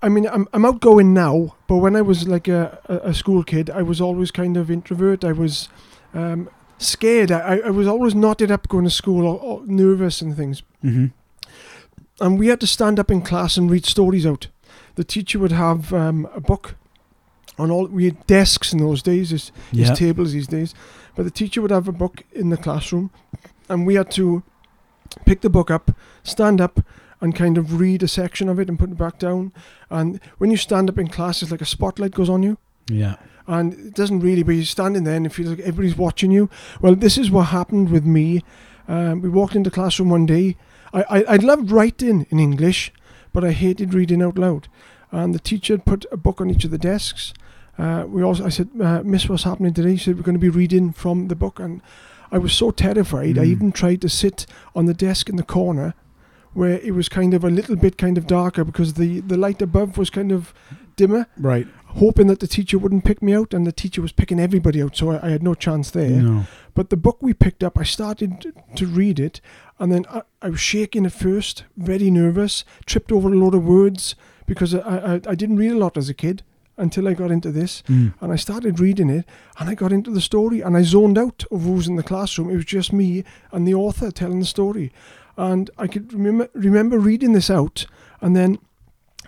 I mean, I'm, I'm outgoing now, but when I was like a, a, school kid, I was always kind of introvert. I was um, scared. I, I was always knotted up going to school, or, or nervous and things. Mm-hmm. and we had to stand up in class and read stories out. The teacher would have um, a book on all. We had desks in those days, Yeah. his tables these days, but the teacher would have a book in the classroom, and we had to pick the book up, stand up, and kind of read a section of it and put it back down. And when you stand up in class, it's like a spotlight goes on you. Yeah. and it doesn't really but you're standing there and it feels like everybody's watching you. Well this is what happened with me. Um, we walked into classroom one day. I, I, I loved writing in english but i hated reading out loud. And the teacher put a book on each of the desks. Uh, we also i said uh, miss what's happening today? She said we're going to be reading from the book. And i was so terrified i Mm. even tried to sit on the desk in the corner where it was kind of a little bit kind of darker because the the light above was kind of dimmer, Right. hoping that the teacher wouldn't pick me out, and the teacher was picking everybody out, so I, I had no chance there. No. But the book we picked up, I started to read it, and then I, I was shaking at first, very nervous, tripped over a lot of words because I, I, I didn't read a lot as a kid until I got into this. Mm. And I started reading it, and I got into the story, and I zoned out of who was in the classroom. It was just me and the author telling the story. And I could remember remember reading this out, and then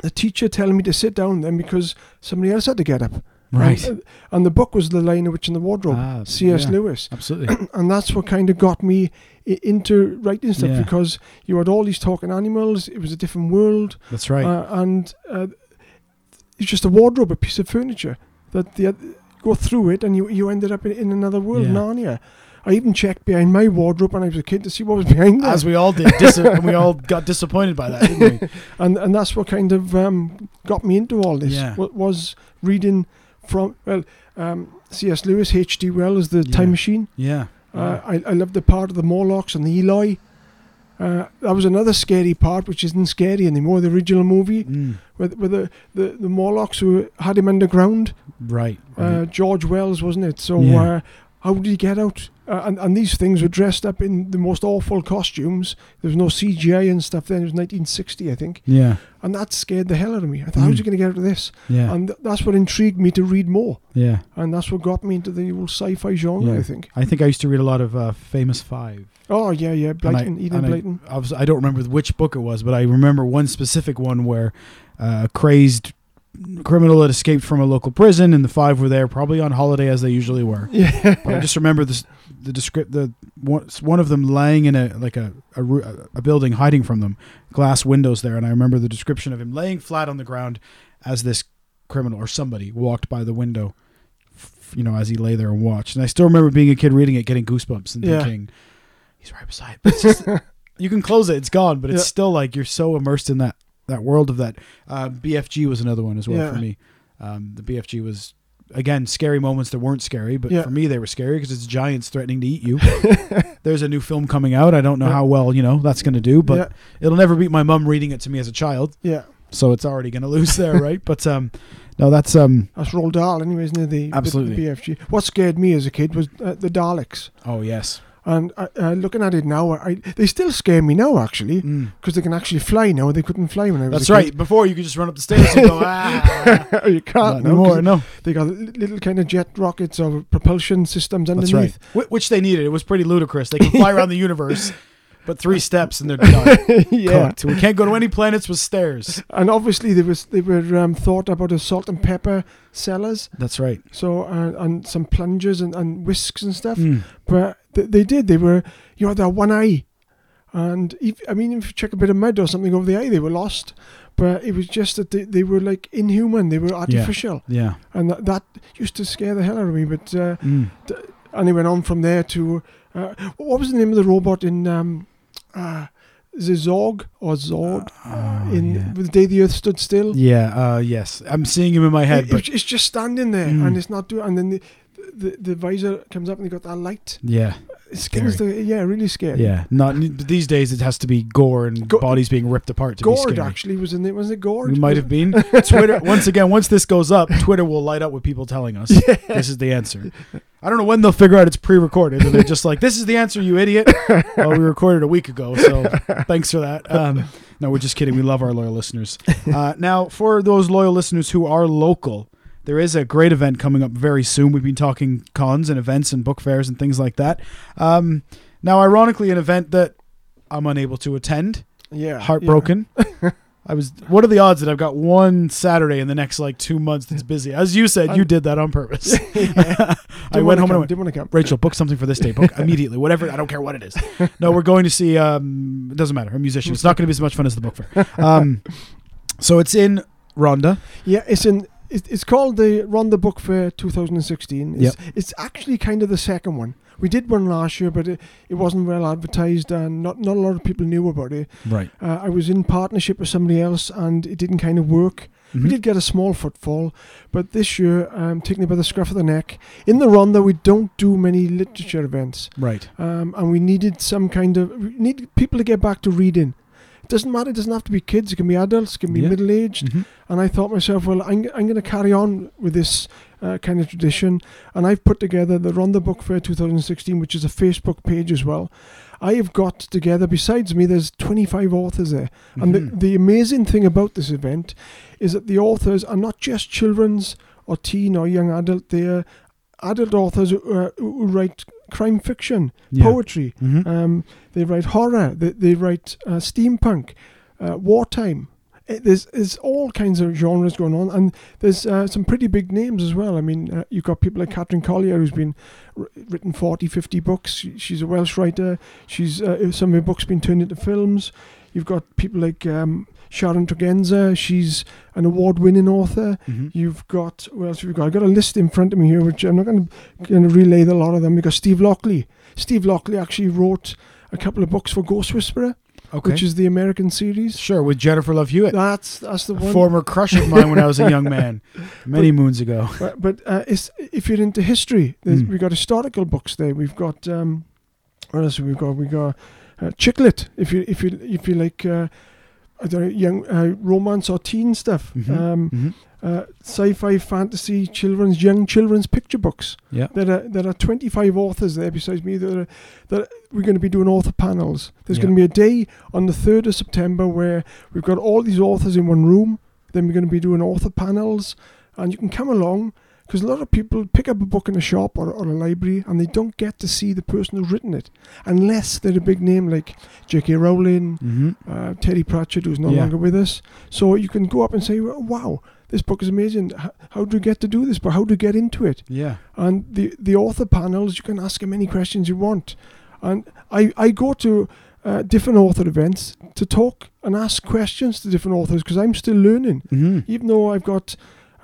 the teacher telling me to sit down then because somebody else had to get up. Right. And, and the book was The Lion, Witch, and the Wardrobe, Ah, C.S. yeah. Lewis Absolutely. [clears throat] and that's what kind of got me i- into writing stuff Yeah. because you had all these talking animals. It was a different world, That's right. uh, and uh, it's just a wardrobe, a piece of furniture that the go through it, and you you ended up in, in another world, Yeah. Narnia. I even checked behind my wardrobe when I was a kid to see what was behind there, As we all did, dis- and [laughs] we all got disappointed by that, didn't we? [laughs] and and that's what kind of um, got me into all this. Yeah. wa- was reading from well, um, C.S. Lewis, H.G. Wells, The Yeah. Time Machine. Yeah. Uh, I, I loved the part of the Morlocks and the Eloi. Uh, that was another scary part, which isn't scary anymore. The original movie, Mm. where, where the, the, the Morlocks who had him underground, Right. uh. George Wells, wasn't it? So, Yeah. uh, how did he get out? Uh, and, and these things were dressed up in the most awful costumes. There was no CGI and stuff then. It was 1960, I think. yeah. And that scared the hell out of me. I thought, how's Mm. he going to get out of this? Yeah. And th- that's what intrigued me to read more. yeah. And that's what got me into the old sci-fi genre, Yeah. I think. I think I used to read a lot of uh, Famous Five. Oh, yeah, yeah. Blyton, Enid and I- I, was, I don't remember which book it was, but I remember one specific one where uh, a crazed criminal had escaped from a local prison, and the five were there, probably on holiday as they usually were. [laughs] Yeah. But I just remember this, the descript the one, one of them laying in a like a, a a building, hiding from them, glass windows there, and I remember the description of him laying flat on the ground as this criminal or somebody walked by the window. You know, as he lay there and watched, and I still remember being a kid reading it, getting goosebumps, and Yeah. thinking, "He's right beside." But it's just, [laughs] you can close it; it's gone, but it's Yeah. still like you're so immersed in that that world of that. Uh, BFG was another one as well Yeah. for me. Um, the BFG was again scary moments that weren't scary, but Yeah. for me they were scary because it's giants threatening to eat you. [laughs] There's a new film coming out. I don't know Yeah. how well you know that's going to do, but it'll never beat my mum reading it to me as a child. yeah. So it's already going to lose there, [laughs] right? But um, no, that's um. That's Roald Dahl, anyway, isn't it? The, the- Absolutely. The, BFG. What scared me as a kid was uh, the Daleks. Oh yes. And uh, uh, looking at it now, I, they still scare me now, actually, Mm. because they can actually fly now. They couldn't fly when I was That's right. Before you could just run up the stairs and go [laughs] ah. you can't no, anymore. No, They got little kind of jet rockets or propulsion systems that's right. underneath. Wh- Which they needed. It was pretty ludicrous. They can fly around the universe, [laughs] but three steps and they're done. [laughs] yeah. Cooked. We can't go to any planets with stairs. And obviously, they was they were um, thought about as salt and pepper cellars, That's right. so uh, and some plungers and, and whisks and stuff. Mm. But th- they did. They were, you had that one eye. And if, I mean, if you check a bit of mud or something over the eye, they were lost. But it was just that they, they were like inhuman. They were artificial. Yeah. And that, that used to scare the hell out of me. But, uh, Mm. and they went on from there to, uh, what was the name of the robot in, um, uh, it Zorg or Zord? Oh, in yeah. The Day the Earth Stood Still? Yeah, uh, yes. I'm seeing him in my head, It- but it's, it's just standing there Mm. and it's not doing, and then the, the, the visor comes up and they got that light. yeah, It scares the, yeah, really scary. yeah. Not these days. It has to be gore and Go- bodies being ripped apart to Gort be scary. Gore actually was in it. Was it Gort? It might have been [laughs] Twitter. Once again, once this goes up, Twitter will light up with people telling us this is the answer. I don't know when they'll figure out it's pre-recorded, and they're just like, "This is the answer, you idiot." well, we recorded a week ago, so thanks for that. Um, no, we're just kidding. We love our loyal listeners. Uh, now, for those loyal listeners who are local, there is a great event coming up very soon. We've been talking cons and events and book fairs and things like that. Um, now, ironically, an event that I'm unable to attend. Yeah. Heartbroken. [laughs] I was. What are the odds that I've got one Saturday in the next like two months that's busy? As you said, you I'm- did that on purpose. [laughs] Yeah. [laughs] I went home and I went, Didn't want to come. Rachel, book something for this day. Book immediately, whatever. I don't care what it is. No, we're going to see. Um, it doesn't matter. A musician. It's not going to be as much fun as the book fair. Um, so it's in Rhondda. Yeah, it's in. It's, it's called the Rhondda Book Fair 2016. It's, it's actually kind of the second one. We did one last year, but it, it wasn't well advertised, and not not a lot of people knew about it. Right. Uh, I was in partnership with somebody else, and it didn't kind of work. Mm-hmm. We did get a small footfall, but this year, I'm um, taking it by the scruff of the neck, in the Rhondda we don't do many literature events. Right. um, and we needed some kind of we need people to get back to reading. Doesn't matter. It doesn't have to be kids. It can be adults. It can be Yeah. middle aged. Mhm. And I thought myself, well, I'm, I'm going to carry on with this uh, kind of tradition. And I've put together the Rhondda Book Fair 2016, which is a Facebook page as well. I have got together, besides me, there's 25 authors there. And the, Mhm. the amazing thing about this event is that the authors are not just children's or teen or young adult, they're adult authors who, uh, who write crime fiction, Yeah. poetry, Mhm. um, they write horror. They, they write uh, steampunk, uh, wartime. Eh, There's, there's all kinds of genres going on, and there's uh, some pretty big names as well. I mean, uh, you've got people like Catrin Collier, who's been wr- written 40, 50 books. She- She's a Welsh writer. She's uh, some of her books been turned into films. You've got people like um, Sharon Tregenza. She's an award-winning author. Mhm. You've got what else have you got? I've got a list in front of me here, which I'm not going to relay the lot of them. Got Steve Lockley. Steve Lockley actually wrote a couple of books for Ghost Whisperer, Okay. which is the American series. sure with Jennifer Love Hewitt, That's that's the one. former crush of mine when I was a young man, [laughs] many moons ago. But, but uh, if you're into history, Mm. we've got historical books there. We've got um, what else We've got? We got uh, chick lit. If you if you if you like. Uh, I don't know, young uh, romance or teen stuff. Mhm. Um, Mhm. uh, sci-fi, fantasy, children's, young children's picture books. Yeah. There are there are 25 authors there besides me. That are, that we're going to be doing author panels. There's Yeah. going to be a day on the 3rd of September where we've got all these authors in one room. Then we're going to be doing author panels, and you can come along because a lot of people pick up a book in a shop or, or a library and they don't get to see the person who's written it unless they're a big name like J.K. Rowling, Mhm. uh, Terry Pratchett, who's no Yeah. longer with us. So you can go up and say, "Wow, this book is amazing. How do you get to do this? But how do you get into it?" Yeah. And the the author panels, you can ask them any questions you want. And I I go to uh, different author events to talk and ask questions to different authors because I'm still learning. hmm Even though I've got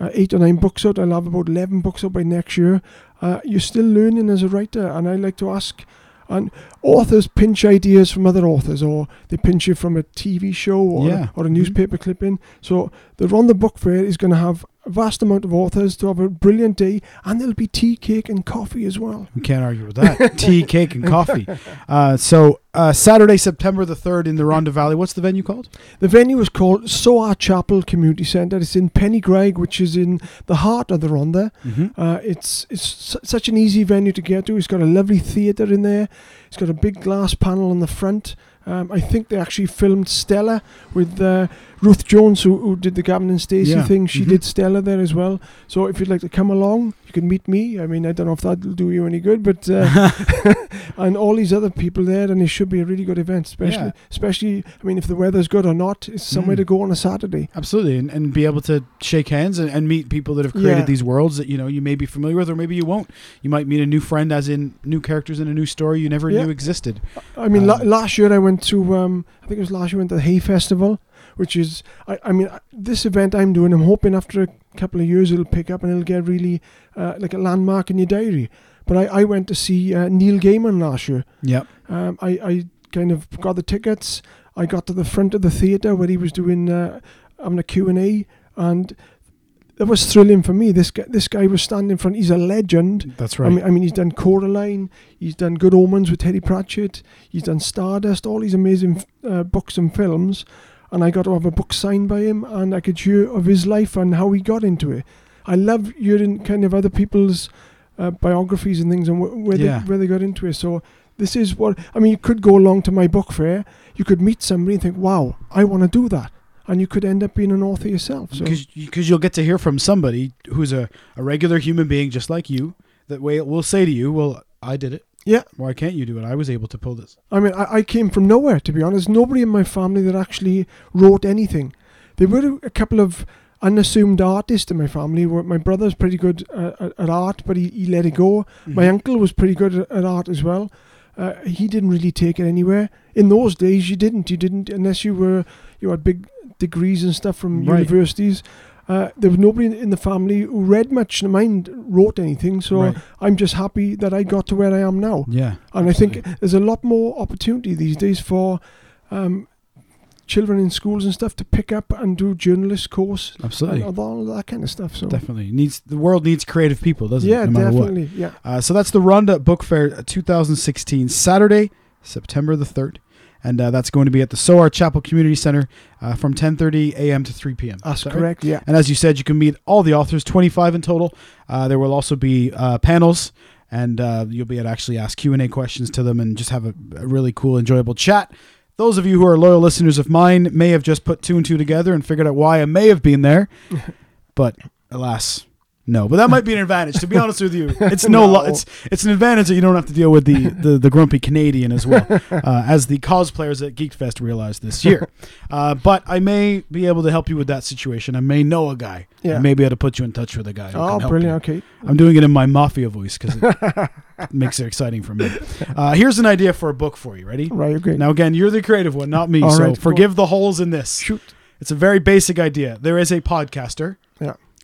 uh, eight or nine books out, I'll have about 11 books out by next year. Uh, you're still learning as a writer, and I like to ask. And authors pinch ideas from other authors, or they pinch it from a TV show or, Yeah. or a Mhm. newspaper clipping. So the Rhondda Book Fair is going to have a vast amount of authors to have a brilliant day, and there'll be tea, cake, and coffee as well. We can't argue with that. [laughs] Tea, cake, and coffee. Uh, so uh, Saturday, September the third, in the Rhondda Valley. What's the venue called? The venue is called Soar Chapel Community Centre. It's in Penygraig, which is in the heart of the Rhondda. Mm-hmm. Uh, it's it's su- such an easy venue to get to. It's got a lovely theatre in there. It's got a big glass panel on the front. Um, I think they actually filmed Stella with uh, Ruth Jones, who, who did the Gavin and Stacey Yeah. thing. She Mhm. did Stella there as well. So if you'd like to come along, you can meet me. I mean, I don't know if that'll do you any good, but uh, [laughs] [laughs] and all these other people there, and it should be a really good event. Especially, Yeah. especially, I mean, if the weather's good or not, it's somewhere Mm. to go on a Saturday. Absolutely, and, and be able to shake hands and, and meet people that have created Yeah. these worlds that you know you may be familiar with, or maybe you won't. You might meet a new friend, as in new characters in a new story you never knew existed. I mean, la- Um, last year I went to, um, I think it was last year went to the Hay Festival, which is, I, I mean, this event I'm doing, I'm hoping after a couple of years it'll pick up and it'll get really uh, like a landmark in your diary. But I, I went to see uh, Neil Gaiman last year. Yep. Um, I, I kind of got the tickets. I got to the front of the theatre where he was doing uh, having a Q&A and it was thrilling for me. This guy, this guy was standing in front. He's a legend. That's I mean, I mean, he's done Coraline, he's done Good Omens with Terry Pratchett, he's done Stardust, all these amazing uh, books and films, and I got to have a book signed by him, and I could hear of his life and how he got into it. I love hearing kind of other people's uh, biographies and things and wh- where Yeah. they where they got into it. So this is what I mean. You could go along to my book fair, you could meet somebody and think, "Wow, I want to do that," and you could end up being an author yourself. So because you'll get to hear from somebody who's a, a regular human being just like you that way will say to you well i did it Yeah. why can't you do it i was able to pull this I mean, I, I came from nowhere, to be honest. Nobody in my family that actually wrote anything. There were a couple of unassumed artists in my family. My brother's pretty good uh, at, art, but he, he let it go. My uncle was pretty good at, at art as well. Uh, he didn't really take it anywhere. In those days, you didn't. You didn't unless you were you had big degrees and stuff from Right. universities. Uh, there was nobody in- in the family who read much. mind wrote anything, so Right. I'm just happy that I got to where I am now. yeah And I think there's a lot more opportunity these days for um, children in schools and stuff to pick up and do journalist course absolutely and all that kind of stuff. So definitely needs the world needs creative people doesn't yeah, it no matter what definitely. Yeah. Uh, so that's the Rhondda Book Fair 2016, Saturday, September the 3rd. And uh, that's going to be at the Soar Chapel Community Center uh, from 10:30 a.m. to 3 p.m. That's that right? correct. Yeah. And as you said, you can meet all the authors, 25 in total. Uh, there will also be uh, panels, and uh, you'll be able to actually ask Q&A questions to them and just have a, a really cool, enjoyable chat. Those of you who are loyal listeners of mine may have just put two and two together and figured out why I may have been there, [laughs] but alas, no. But that might be an advantage. To be honest with you, [laughs] it's no, lo- No. it's it's an advantage that you don't have to deal with the the, the grumpy Canadian as well, [laughs] uh, as the cosplayers at Geekfest realized this year. [laughs] Uh, but I may be able to help you with that situation. I may know a guy. Yeah. I may be able to put you in touch with a guy. Oh, brilliant. you. Okay. I'm doing it in my mafia voice because it makes it exciting for me. Uh, here's an idea for a book for you. Ready? Right. Okay. Now again, you're the creative one, not me. All so right, forgive the holes in this. Shoot. It's a very basic idea. There is a podcaster.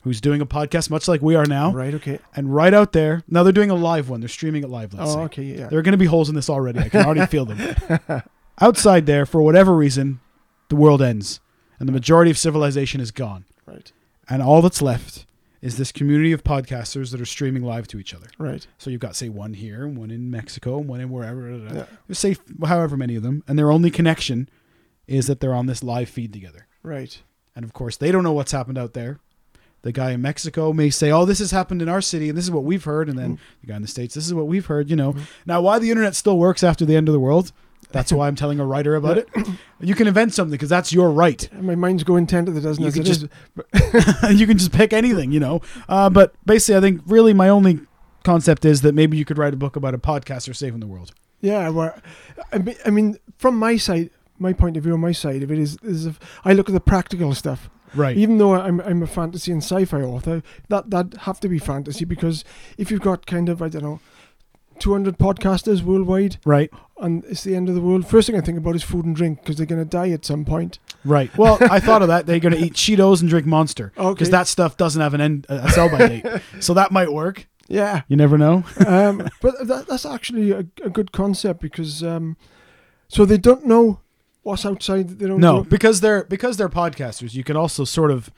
Who's doing a podcast much like we are now. Right. Okay. And right out there, now they're doing a live one. They're streaming it live, let's Oh, say. okay. Yeah. There are going to be holes in this already. I can already feel them. [laughs] Outside there, for whatever reason, the world ends and the majority of civilization is gone. Right. And all that's left is this community of podcasters that are streaming live to each other. Right. So you've got, say, one here, one in Mexico, one in wherever. Yeah. Say however many of them. And their only connection is that they're on this live feed together. Right. And of course, they don't know what's happened out there. The guy in Mexico may say, "Oh, this has happened in our city, and this is what we've heard." And then Mm. the guy in the states, "This is what we've heard." You know. Mhm. Now, why the internet still works after the end of the world? That's why I'm telling a writer about it. [coughs] You can invent something because that's your right. My mind's going ten to the dozen You it just- [laughs] you can just pick anything, you know. Uh, but basically, I think really my only concept is that maybe you could write a book about a podcaster saving the world. Yeah, well, I mean, I mean, from my side, my point of view, on my side of it is, is if I look at the practical stuff. Right. Even though I'm, I'm a fantasy and sci-fi author, that that have to be fantasy because if you've got kind of I don't know, 200 podcasters worldwide right. and it's the end of the world, first thing I think about is food and drink because they're going to die at some point. Right. Well, I thought of that. They're going to eat Cheetos and drink Monster because Okay. that stuff doesn't have an end a sell by [laughs] date. so that might work. Yeah, You never know. [laughs] um, but that, that's actually a, a good concept because um, so they don't know what's outside. They don't No, because they're because they're podcasters. You can also sort of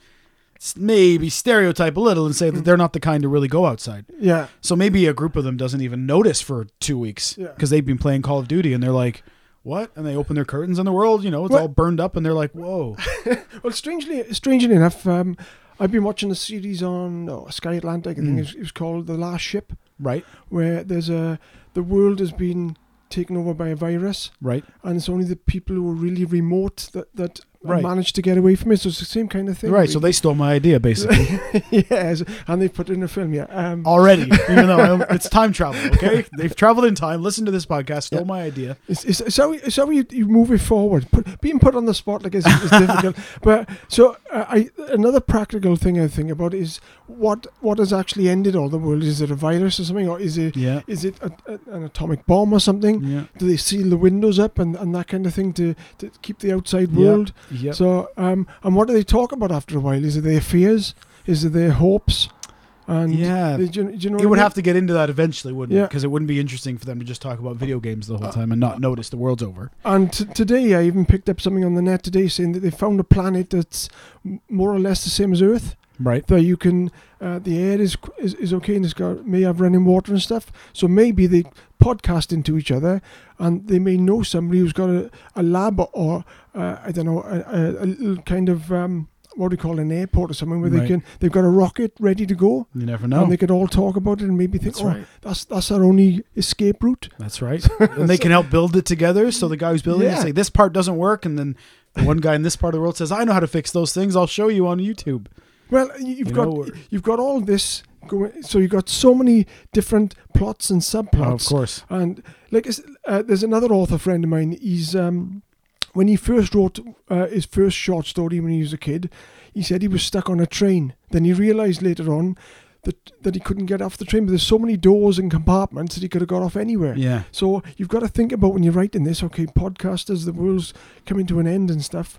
s- maybe stereotype a little and say that they're not the kind to really go outside. Yeah, So maybe a group of them doesn't even notice for two weeks Yeah. because they've been playing Call of Duty and they're like, "What?" And they open their curtains and the world, you know, it's Well- all burned up and they're like, "Whoa!" [laughs] Well, strangely, strangely enough, um, I've been watching a series on oh, Sky Atlantic. I think Mm. it, was, it was called The Last Ship, Right. where there's a the world has been taken over by a virus, Right. and it's only the people who are really remote that that Right. manage to get away from it. So it's the same kind of thing. Right. So they stole my idea basically [laughs] yes, and they put it in a film. Yeah. Um, already, [laughs] even though I, it's time travel. Okay, they've traveled in time. Listen to this podcast. Stole Yeah. my idea. It's, it's, it's how, it's how you, you move it forward. Put, being put on the spot like is, is difficult. [laughs] But so uh, I another practical thing I think about is what what has actually ended all the world. Is it a virus or something, or is it Yeah. is it a, a, an atomic bomb or something? Yeah. Do they seal the windows up and, and that kind of thing to, to keep the outside Yeah. Yep. So um and what do they talk about after a while? Is it their fears? Is it their hopes? And Yeah. do you, do you know It would I have to get into that eventually, wouldn't it? Yeah. Because it wouldn't be interesting for them to just talk about video games the whole time and not notice the world's over. And t- today, I even picked up something on the net today saying that they found a planet that's more or less the same as Earth. Right. That you can, uh, the air is, is is okay and it's got may have running water and stuff. So maybe they podcast into each other, and they may know somebody who's got a, a lab or uh, I don't know a, a, a little kind of um, what do you call it, an airport or something where Right. they can they've got a rocket ready to go. You never know. And they could all talk about it and maybe think, That's oh, right. that's that's our only escape route. That's right. [laughs] and they can help build it together. So the guy who's building it say this part doesn't work, and then the one guy in this part of the world says, "I know how to fix those things. I'll show you on YouTube." Well, you've You got know, you've got all this going. So you've got so many different plots and subplots. Oh, of course. And like, uh, there's another author friend of mine. He's um, when he first wrote uh, his first short story when he was a kid, he said he was stuck on a train. Then he realised later on that that he couldn't get off the train. But there's so many doors and compartments that he could have got off anywhere. Yeah. So you've got to think about when you're writing this. Okay, podcasters, the world's coming to an end and stuff.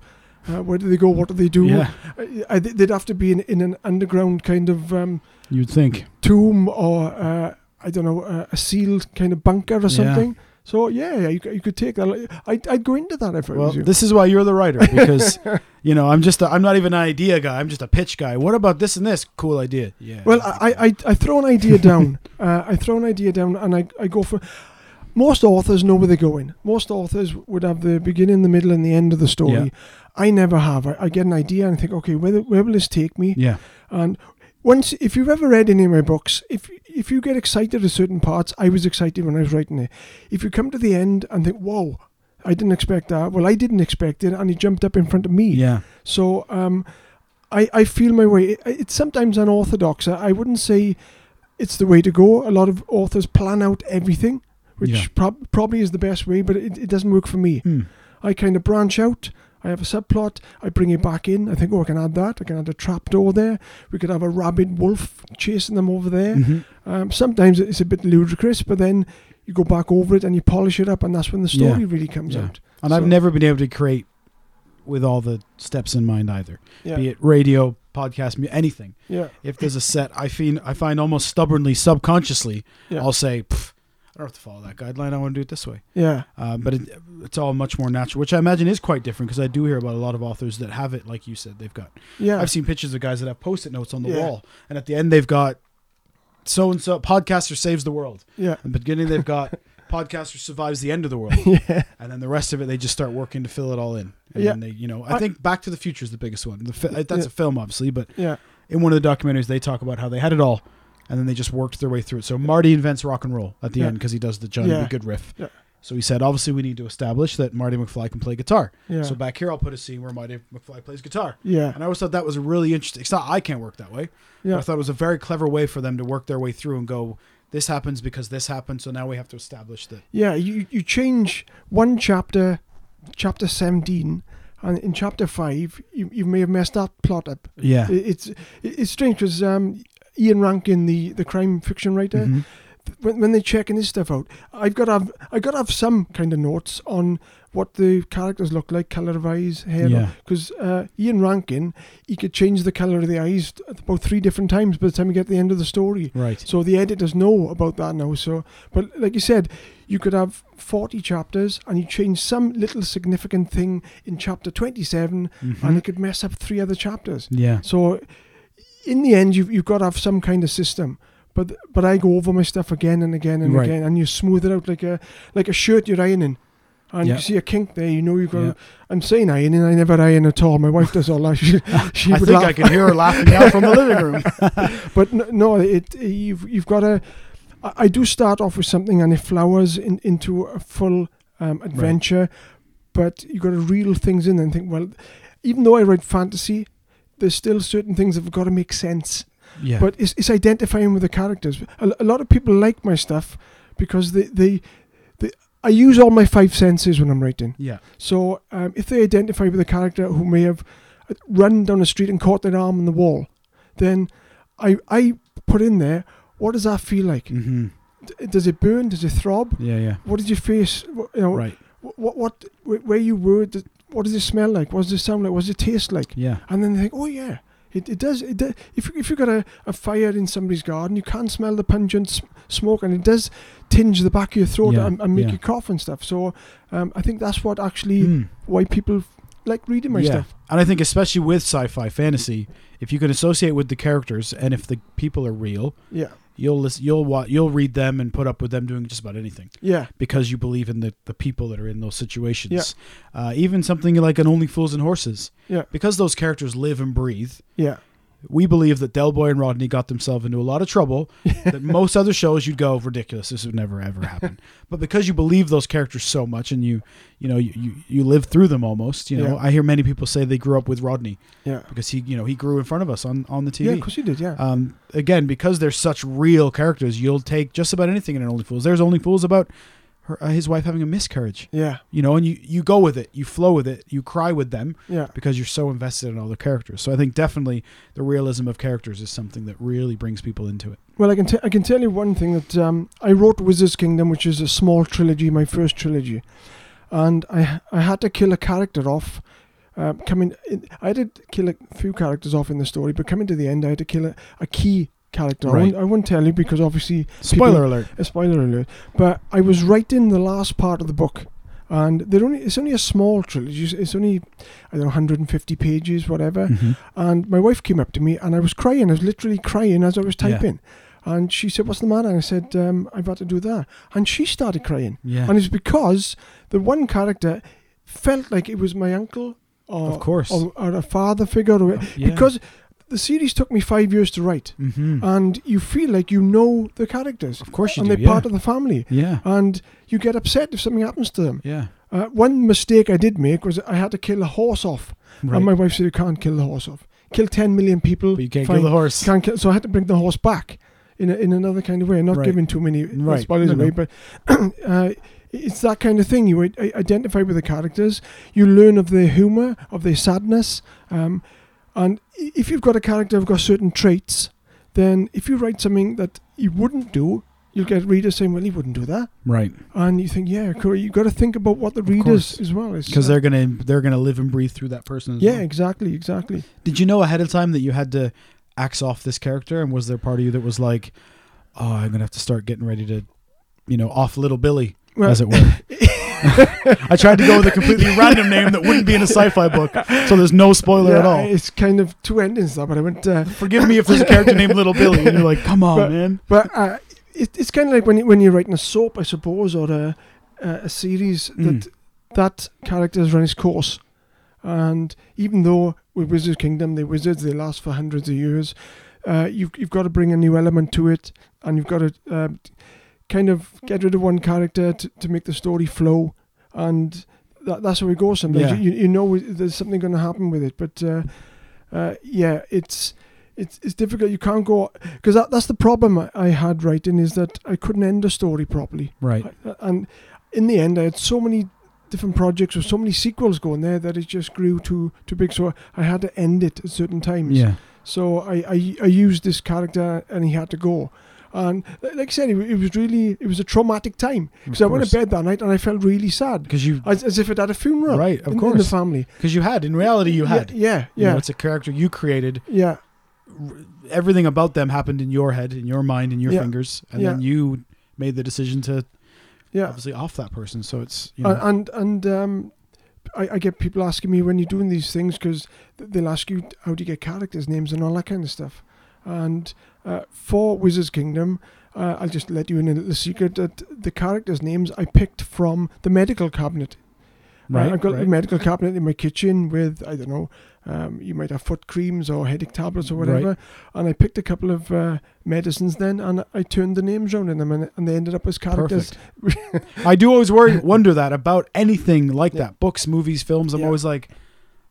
Uh, where do they go? What do they do? Yeah. Uh, I, they'd have to be in, in an underground kind of um, You'd think. tomb or uh, I don't know uh, a sealed kind of bunker or Yeah. something. So yeah, yeah, you, you could take that. I'd, I'd go into that if I Well, was you. this is why you're the writer [laughs] because you know I'm just I'm not even an idea guy. I'm just a pitch guy. What about this and this? Cool idea. Yeah. well, I, I I throw an idea down. [laughs] uh, I throw an idea down and I, I go for. most authors know where they're going. Most authors would have the beginning, the middle, and the end of the story. Yeah. I never have. I, I get an idea and I think, okay, where, where will this take me? Yeah. And once, if you've ever read any of my books, if if you get excited at certain parts, I was excited when I was writing it. If you come to the end and think, whoa, I didn't expect that. Well, I didn't expect it, and he jumped up in front of me. Yeah. So um, I, I feel my way. It, it's sometimes unorthodox. I, I wouldn't say it's the way to go. A lot of authors plan out everything, which Yeah. prob- probably is the best way, but it, it doesn't work for me. Hmm. I kind of branch out. I have a subplot. I bring it back in. I think, oh, I can add that. I can add a trapdoor there. We could have a rabid wolf chasing them over there. Mhm. Um, sometimes it's a bit ludicrous, but then you go back over it and you polish it up, and that's when the Yeah. story really comes Yeah. out. And I've never been able to create with all the steps in mind either. Yeah. Be it radio, podcast, anything. Yeah. If there's a set, I find I find almost stubbornly, subconsciously, Yeah. I'll say, "Pff, I don't have to follow that guideline. I want to do it this way. Yeah. Um, but it, it's all much more natural, which I imagine is quite different because I do hear about a lot of authors that have it, like you said, they've got. Yeah. I've seen pictures of guys that have post-it notes on the Yeah. wall, and at the end they've got so and so podcaster saves the world. yeah. In the beginning they've got podcaster survives the end of the world, [laughs] Yeah. and then the rest of it they just start working to fill it all in. And Yeah. then they, you know, I, I- think Back to the Future is the biggest one. The fi- that's Yeah. a film, obviously, but Yeah. in one of the documentaries they talk about how they had it all and then they just worked their way through it so marty invents rock and roll at the Yeah. end because he does the johnny Yeah. B. Goode riff Yeah. so he said obviously we need to establish that marty mcfly can play guitar Yeah. so back here i'll put a scene where marty mcfly plays guitar yeah. and i always thought that was a really interesting it's not i can't work that way Yeah. i thought it was a very clever way for them to work their way through and go this happens because this happened so now we have to establish that Yeah, you you change one chapter, chapter seventeen, and in chapter five, you, you may have messed that plot up. yeah It- It's it's strange because um, Ian Rankin, the, the crime fiction writer, Mhm. when, when they're checking this stuff out, I've got to have I got to have some kind of notes on what the characters look like, color of eyes, hair. Yeah. Because uh, Ian Rankin, he could change the color of the eyes about three different times by the time you get to the end of the story. right So the editors know about that now. So, but like you said, you could have 40 chapters and you change some little significant thing in chapter 27 Mhm. and it could mess up three other chapters. yeah So in the end, you've, you've got to have some kind of system. But but I go over my stuff again and again and Right. again and you smooth it out like a like a shirt you're ironing. And Yeah. you see a kink there, you know you've got. Yeah. I'm saying ironing, I never iron at all. My wife does all that. [laughs] She, she i would think laugh. i can hear her laughing out from the living room [laughs] [laughs] But no, no it you've you've got to. I I do start off with something and it flowers in, into a full um, adventure, but you've got to reel things in and think. Well, even though I write fantasy, there's still certain things that have got to make sense. yeah But it's, it's identifying with the characters. A, a lot of people like my stuff because they, they, they I use all my five senses when I'm writing. yeah So um, if they identify with a character who may have uh, run down the street and caught their arm on the wall, then I I put in there what does that feel like? hmm D- Does it burn? Does it throb? yeah yeah What did your face? You know, right wh- what what where you were? d- What does it smell like? What does it sound like? What does it taste like? yeah And then they think, oh yeah, it, it does. It. If if you've got a, a fire in somebody's garden, you can smell the pungent s- smoke, and it does tinge the back of your throat Yeah, and, and make yeah. you cough and stuff. So um, I think that's what actually Mm. why people f- like reading my stuff. And I think especially with sci-fi fantasy, if you can associate with the characters and if the people are real, Yeah, you'll listen, you'll wa- you'll read them and put up with them doing just about anything. Yeah, because you believe in the, the people that are in those situations. Uh, even something like an Only Fools and Horses, yeah, because those characters live and breathe. yeah, We believe that Del Boy and Rodney got themselves into a lot of trouble. that [laughs] most other shows you'd go ridiculous. This would never ever happen. [laughs] but because you believe those characters so much and you you know you, you, you live through them almost. You know, Yeah. I hear many people say they grew up with Rodney yeah. because he you know he grew in front of us on on the TV. Yeah, of course you did. Yeah, um, again, because they're such real characters, you'll take just about anything in an Only Fools. There's Only Fools about her, uh, his wife having a miscarriage. yeah, You know, and you you go with it, you flow with it, you cry with them yeah. because you're so invested in all the characters. So I think definitely the realism of characters is something that really brings people into it. Well, I can t- I can tell you one thing that um, I wrote Wizard's Kingdom, which is a small trilogy, my first trilogy, and I I had to kill a character off. Um, coming, in, I had to kill a few characters off in the story, but coming to the end, I had to kill a, a key character. I, Right. won't, I won't tell you because obviously Spoiler alert. a spoiler alert. But I was writing the last part of the book, and they're only it's only a small trilogy. It's- only I don't know 150 pages, whatever. Mhm. And my wife came up to me, and I was crying. I was literally crying as I was Yeah. typing. And she said, "What's the matter?" And I said, um, "I've had to do that." And she started crying, Yeah. and it's because the one character felt like it was my uncle, or Of course. or, or a father figure, or, yeah. because the series took me five years to write, Mhm. and you feel like you know the characters, of course you and do. they're Yeah. part of the family, yeah. and you get upset if something happens to them. Yeah. Uh, one mistake I did make was I had to kill a horse off, Right. and my wife said you can't kill the horse off. Kill ten million people, but you can't fine. kill the horse. Can't kill, so I had to bring the horse back in a, in another kind of way. Not Right. giving too many Right. spoilers No, no. away, but [clears throat] uh, it's that kind of thing. You identify with the characters. You learn of their humour, of their sadness, um, and if you've got a character who've got certain traits, then if you write something that you wouldn't do, you'll get readers saying, "Well, he wouldn't do that," Right. and you think, "Yeah, cool. You've got to think about what the readers as well." It's, Because they're gonna they're gonna live and breathe through that person. Yeah, well. exactly, exactly. Did you know ahead of time that you had to axe off this character, and was there part of you that was like, "Oh, I'm gonna have to start getting ready to, you know, off little Billy, Well, as it were." [laughs] I tried to go with a completely [laughs] random name that wouldn't be in a sci-fi book, so there's no spoiler at all. It's kind of two endings, though. But I went. Uh, Forgive me if there's a character named Little Billy, and you're like, "Come on, But- man." But uh, it, it's kind of like when you, when you're writing a soap, I suppose, or a a, a series that Mm. that character has run its course, and even though with Wizard Kingdom, the wizards they last for hundreds of years, uh, you've you've got to bring a new element to it, and you've got to uh, kind of get rid of one character to, to make the story flow, and that, that's how it goes. Sometimes Yeah. you, you know there's something going to happen with it, but uh, uh, yeah, it's it's it's difficult. You can't go because that, that's the problem I, I had writing is that I couldn't end a story properly, Right. I- and in the end, I had so many different projects with so many sequels going there that it just grew too too big. So I had to end it at certain times. Yeah. So I, I, I used this character and he had to go. And like I said, it, it was really, it was a traumatic time. Because I went to bed that night and I felt really sad. because you As, as if it had a funeral. Right, of in, in the family. because you had in reality you had. Yeah, You know, yeah, it's a character you created. yeah. Everything about them happened in your head, in your mind, in your Yeah. fingers, and Yeah. then you made the decision to Yeah. obviously off that person. So it's you know, and and um, I, I get people asking me when you're doing these things because they'll ask you how do you get characters names and all that kind of stuff. And uh, for Wizards Kingdom, uh, I'll just let you in a little secret that the characters' names I picked from the medical cabinet. Uh, right. I've got right. a medical cabinet in my kitchen with I don't know. Um, you might have foot creams or headache tablets or whatever, Right. and I picked a couple of uh, medicines then, and I turned the names around in them, and, and they ended up as characters. [laughs] I do always worry, wonder that about anything like Yeah. that, books, movies, films. I'm Yeah. always like,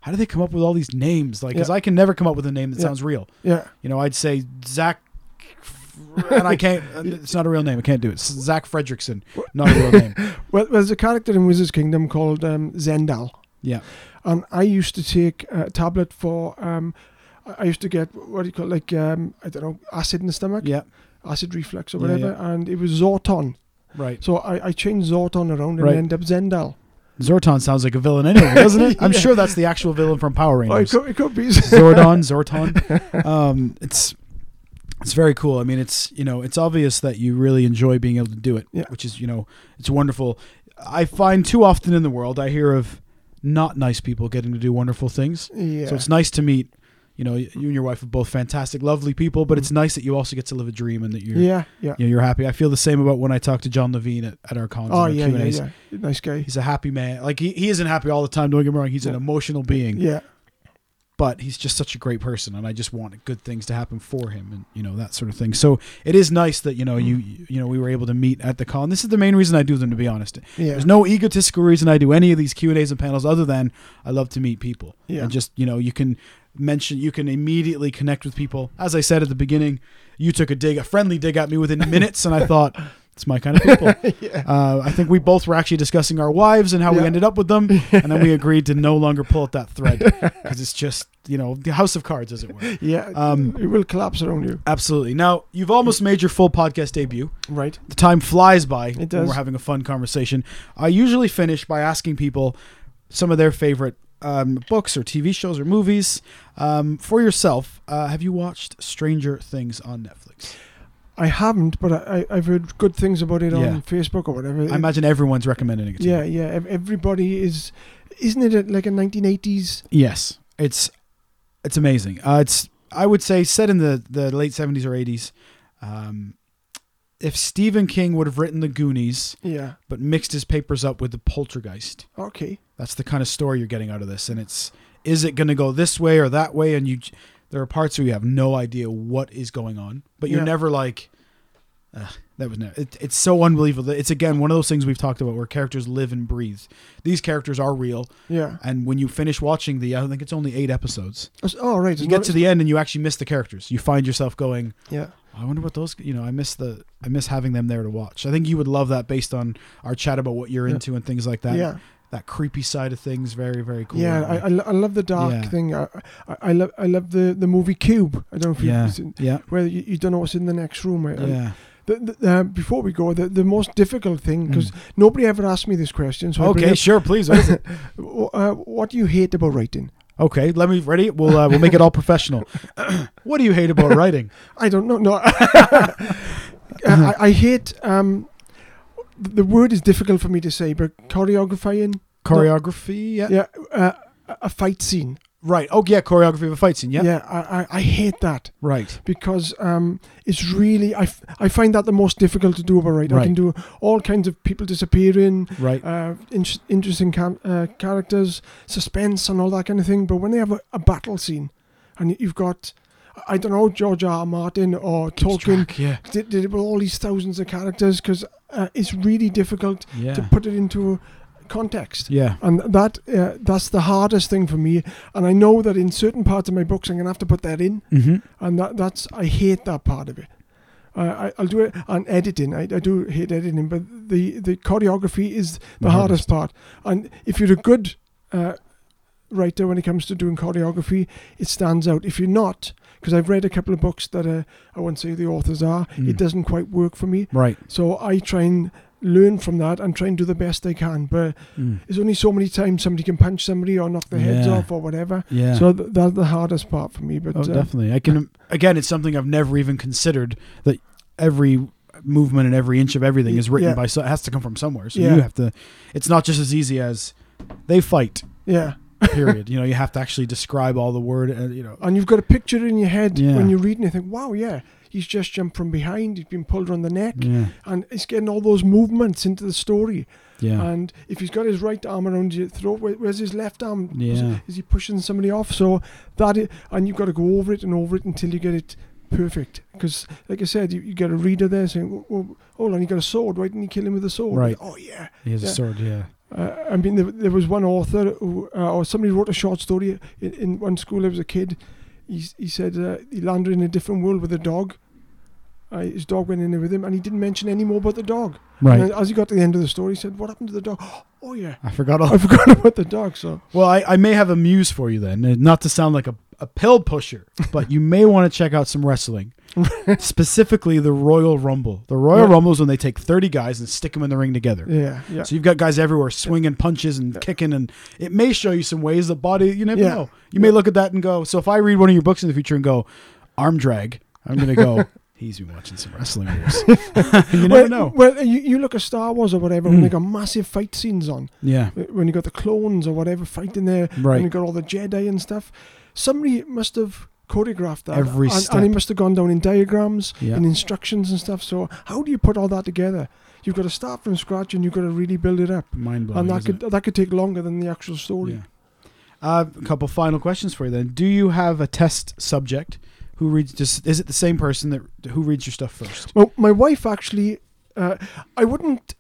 how do they come up with all these names? Like, because Yeah. I can never come up with a name that Yeah. sounds real. Yeah, You know, I'd say Zach, and I [laughs] can't. It's not a real name. I can't do it. It's Zach Fredrickson, not a real name. [laughs] Well, there's a character in Wizard's Kingdom called um, Zendal, Yeah. and I used to take a tablet for. Um, I used to get what do you call it, like um, I don't know acid in the stomach, Yeah. acid reflux or whatever, and it was Zoton. Right. So I, I changed Zoton around and Right. ended up Zendal. Zoton sounds like a villain anyway, doesn't it? I'm [laughs] sure that's the actual villain from Power Oh, it, Rangers. could, it could be. [laughs] Zordon, Zoton. [laughs] Um, it's it's very cool. I mean, it's you know, it's obvious that you really enjoy being able to do it, Yeah. which is you know, it's wonderful. I find too often in the world I hear of not nice people getting to do wonderful things. yeah. So it's nice to meet. You know, you and your wife are both fantastic, lovely people, but it's nice that you also get to live a dream and that you're Mm. yeah, yeah. you know, you're happy. I feel the same about when I talk to John Levene at, at our cons. Oh yeah, yeah, Q&As. yeah. Nice guy. He's a happy man. Like he, he isn't happy all the time. Don't get me wrong. He's an emotional being Yeah, but he's just such a great person and i just want good things to happen for him and you know that sort of thing so it is nice that you know you you know we were able to meet at the con this is the main reason i do them to be honest yeah. there's no egotistical reason i do any of these q and a's and panels other than i love to meet people Yeah. and just you know you can mention you can immediately connect with people as i said at the beginning you took a dig a friendly dig at me within [laughs] minutes and i thought it's my kind of people [laughs] yeah. uh, I think we both were actually discussing our wives and how we ended up with them, [laughs] and then we agreed to no longer pull at that thread because it's just you know the house of cards, as it were. Yeah, Um, it will collapse around you. Absolutely. Now you've almost made your full podcast debut. Right. The time flies by when does. we're having a fun conversation. I usually finish by asking people some of their favorite um, books or TV shows or movies. Um, for yourself, uh, have you watched Stranger Things on Netflix? I haven't, but I, I, I've heard good things about it Yeah. on Facebook or whatever. I imagine everyone's recommending it. To yeah, you. yeah. Everybody is, isn't it like a 1980s? Yes, it's it's amazing. Uh, it's I would say set in the the late seventies or eighties. Um, if Stephen King would have written The Goonies Yeah. but mixed his papers up with the Poltergeist, Okay. That's the kind of story you're getting out of this. And it's is it going to go this way or that way? And you, there are parts where you have no idea what is going on, but you're Yeah. never like, "Ugh, that was no. It, it's so unbelievable. It's again one of those things we've talked about where characters live and breathe. These characters are real, Yeah. and when you finish watching the, I think it's only eight episodes. Oh, it's- Oh, right. You it's get to the end and you actually miss the characters. You find yourself going, Yeah. Oh, I wonder what those. You know, I miss the. I miss having them there to watch. I think you would love that based on our chat about what you're Yeah. into and things like that. Yeah. That creepy side of things, very very cool. Yeah, I, I, I love the dark Yeah. thing. I, I, I love I love the, the movie Cube. I don't know if yeah, you've seen yeah, where you, you don't know what's in the next room. right? Yeah. The, the, uh, before we go, the, the most difficult thing because nobody ever asked me this question. So Mm. Okay, sure, please. What is it? [laughs] Uh, what do you hate about writing? Okay, let me ready. We'll uh, we'll make it all professional. [coughs] what do you hate about writing? I don't know. No, [laughs] I, I hate. Um, the word is difficult for me to say, but choreographing. Choreography. Yeah. Yeah, uh, a- a fight scene. Right. Oh yeah, choreography of a fight scene. Yeah. Yeah, I, I, I hate that. Right. because um, it's really I, f- I find that the most difficult to do about right. I can do all kinds of people disappearing, Right. uh, in- interesting cam- uh, characters, suspense, and all that kind of thing. But when they have a, a battle scene, and you've got I don't know George R. R. Martin or Keeps Tolkien track, Yeah. did, did it with all these thousands of characters because uh, it's really difficult to put it into context. Yeah. And that uh, that's the hardest thing for me. And I know that in certain parts of my books, I'm gonna have to put that in Mm-hmm. and that that's I hate that part of it. Uh, I, I'll do it on editing. I, I do hate editing, but the, the choreography is the, The hardest. part. And if you're a good uh, writer when it comes to doing choreography, it stands out. If you're not, because I've read a couple of books that uh, I won't say the authors are, Mm. it doesn't quite work for me. Right. So I try and learn from that and try and do the best I can. But Mm. there's only so many times somebody can punch somebody or knock their heads off or whatever. Yeah. So th- that's the hardest part for me. But Oh, uh, definitely. I can. Again, it's something I've never even considered that every movement and every inch of everything is written Yeah. by. So it has to come from somewhere. So Yeah. you have to. It's not just as easy as they fight. yeah. Period. you know, you have to actually describe all the word. Uh, you know. and you've got a picture in your head Yeah. when you're reading it. You think, wow, yeah, he's just jumped from behind, he's been pulled around the neck, Yeah. and he's getting all those movements into the story. Yeah. And if he's got his right arm around your throat, where, where's his left arm? Is- Yeah. Is he pushing somebody off? So that, and you've got to go over it and over it until you get it perfect. Because, like I said, you, you get a reader there saying, oh, oh, hold on, he got a sword. Why didn't he kill him with a sword? Right. Oh, yeah. he has a sword. Yeah. Uh, I mean, there, there was one author who, uh, or somebody wrote a short story in, in one school. I was a kid. He, he said uh, he landed in a different world with a dog. Uh, his dog went in there with him, and he didn't mention any more about the dog. Right. And as he got to the end of the story, he said, "What happened to the dog?" [gasps] Oh yeah, I forgot all. [laughs] I forgot about the dog. So Well, I, I may have a muse for you then. uh, Not to sound like a, a pill pusher, but you may want to check out some wrestling. [laughs] Specifically, the Royal Rumble. The Royal Yeah. Rumble is when they take 30 guys and stick them in the ring together. yeah, yeah, So you've got guys everywhere swinging punches and kicking, and it may show you some ways the body. You never Yeah. know. You may look at that and go. So if I read one of your books in the future and go, arm drag, I'm gonna go. [laughs] He's been watching some wrestling moves. [laughs] you never well, know. Well, you, you look at Star Wars or whatever when Mm. they got massive fight scenes on. Yeah. When you got the clones or whatever fighting there, Right. and you got all the Jedi and stuff. Somebody must have choreographed that Every and, step. and it must have gone down in diagrams Yeah. and instructions and stuff. So how do you put all that together? You've got to start from scratch and you've got to really build it up, Mind blowing. and that could that could take longer than the actual story. Yeah. Uh, a couple final questions for you then. Do you have a test subject who reads? Just is it the same person that who reads your stuff first? Well, my wife actually, uh, I wouldn't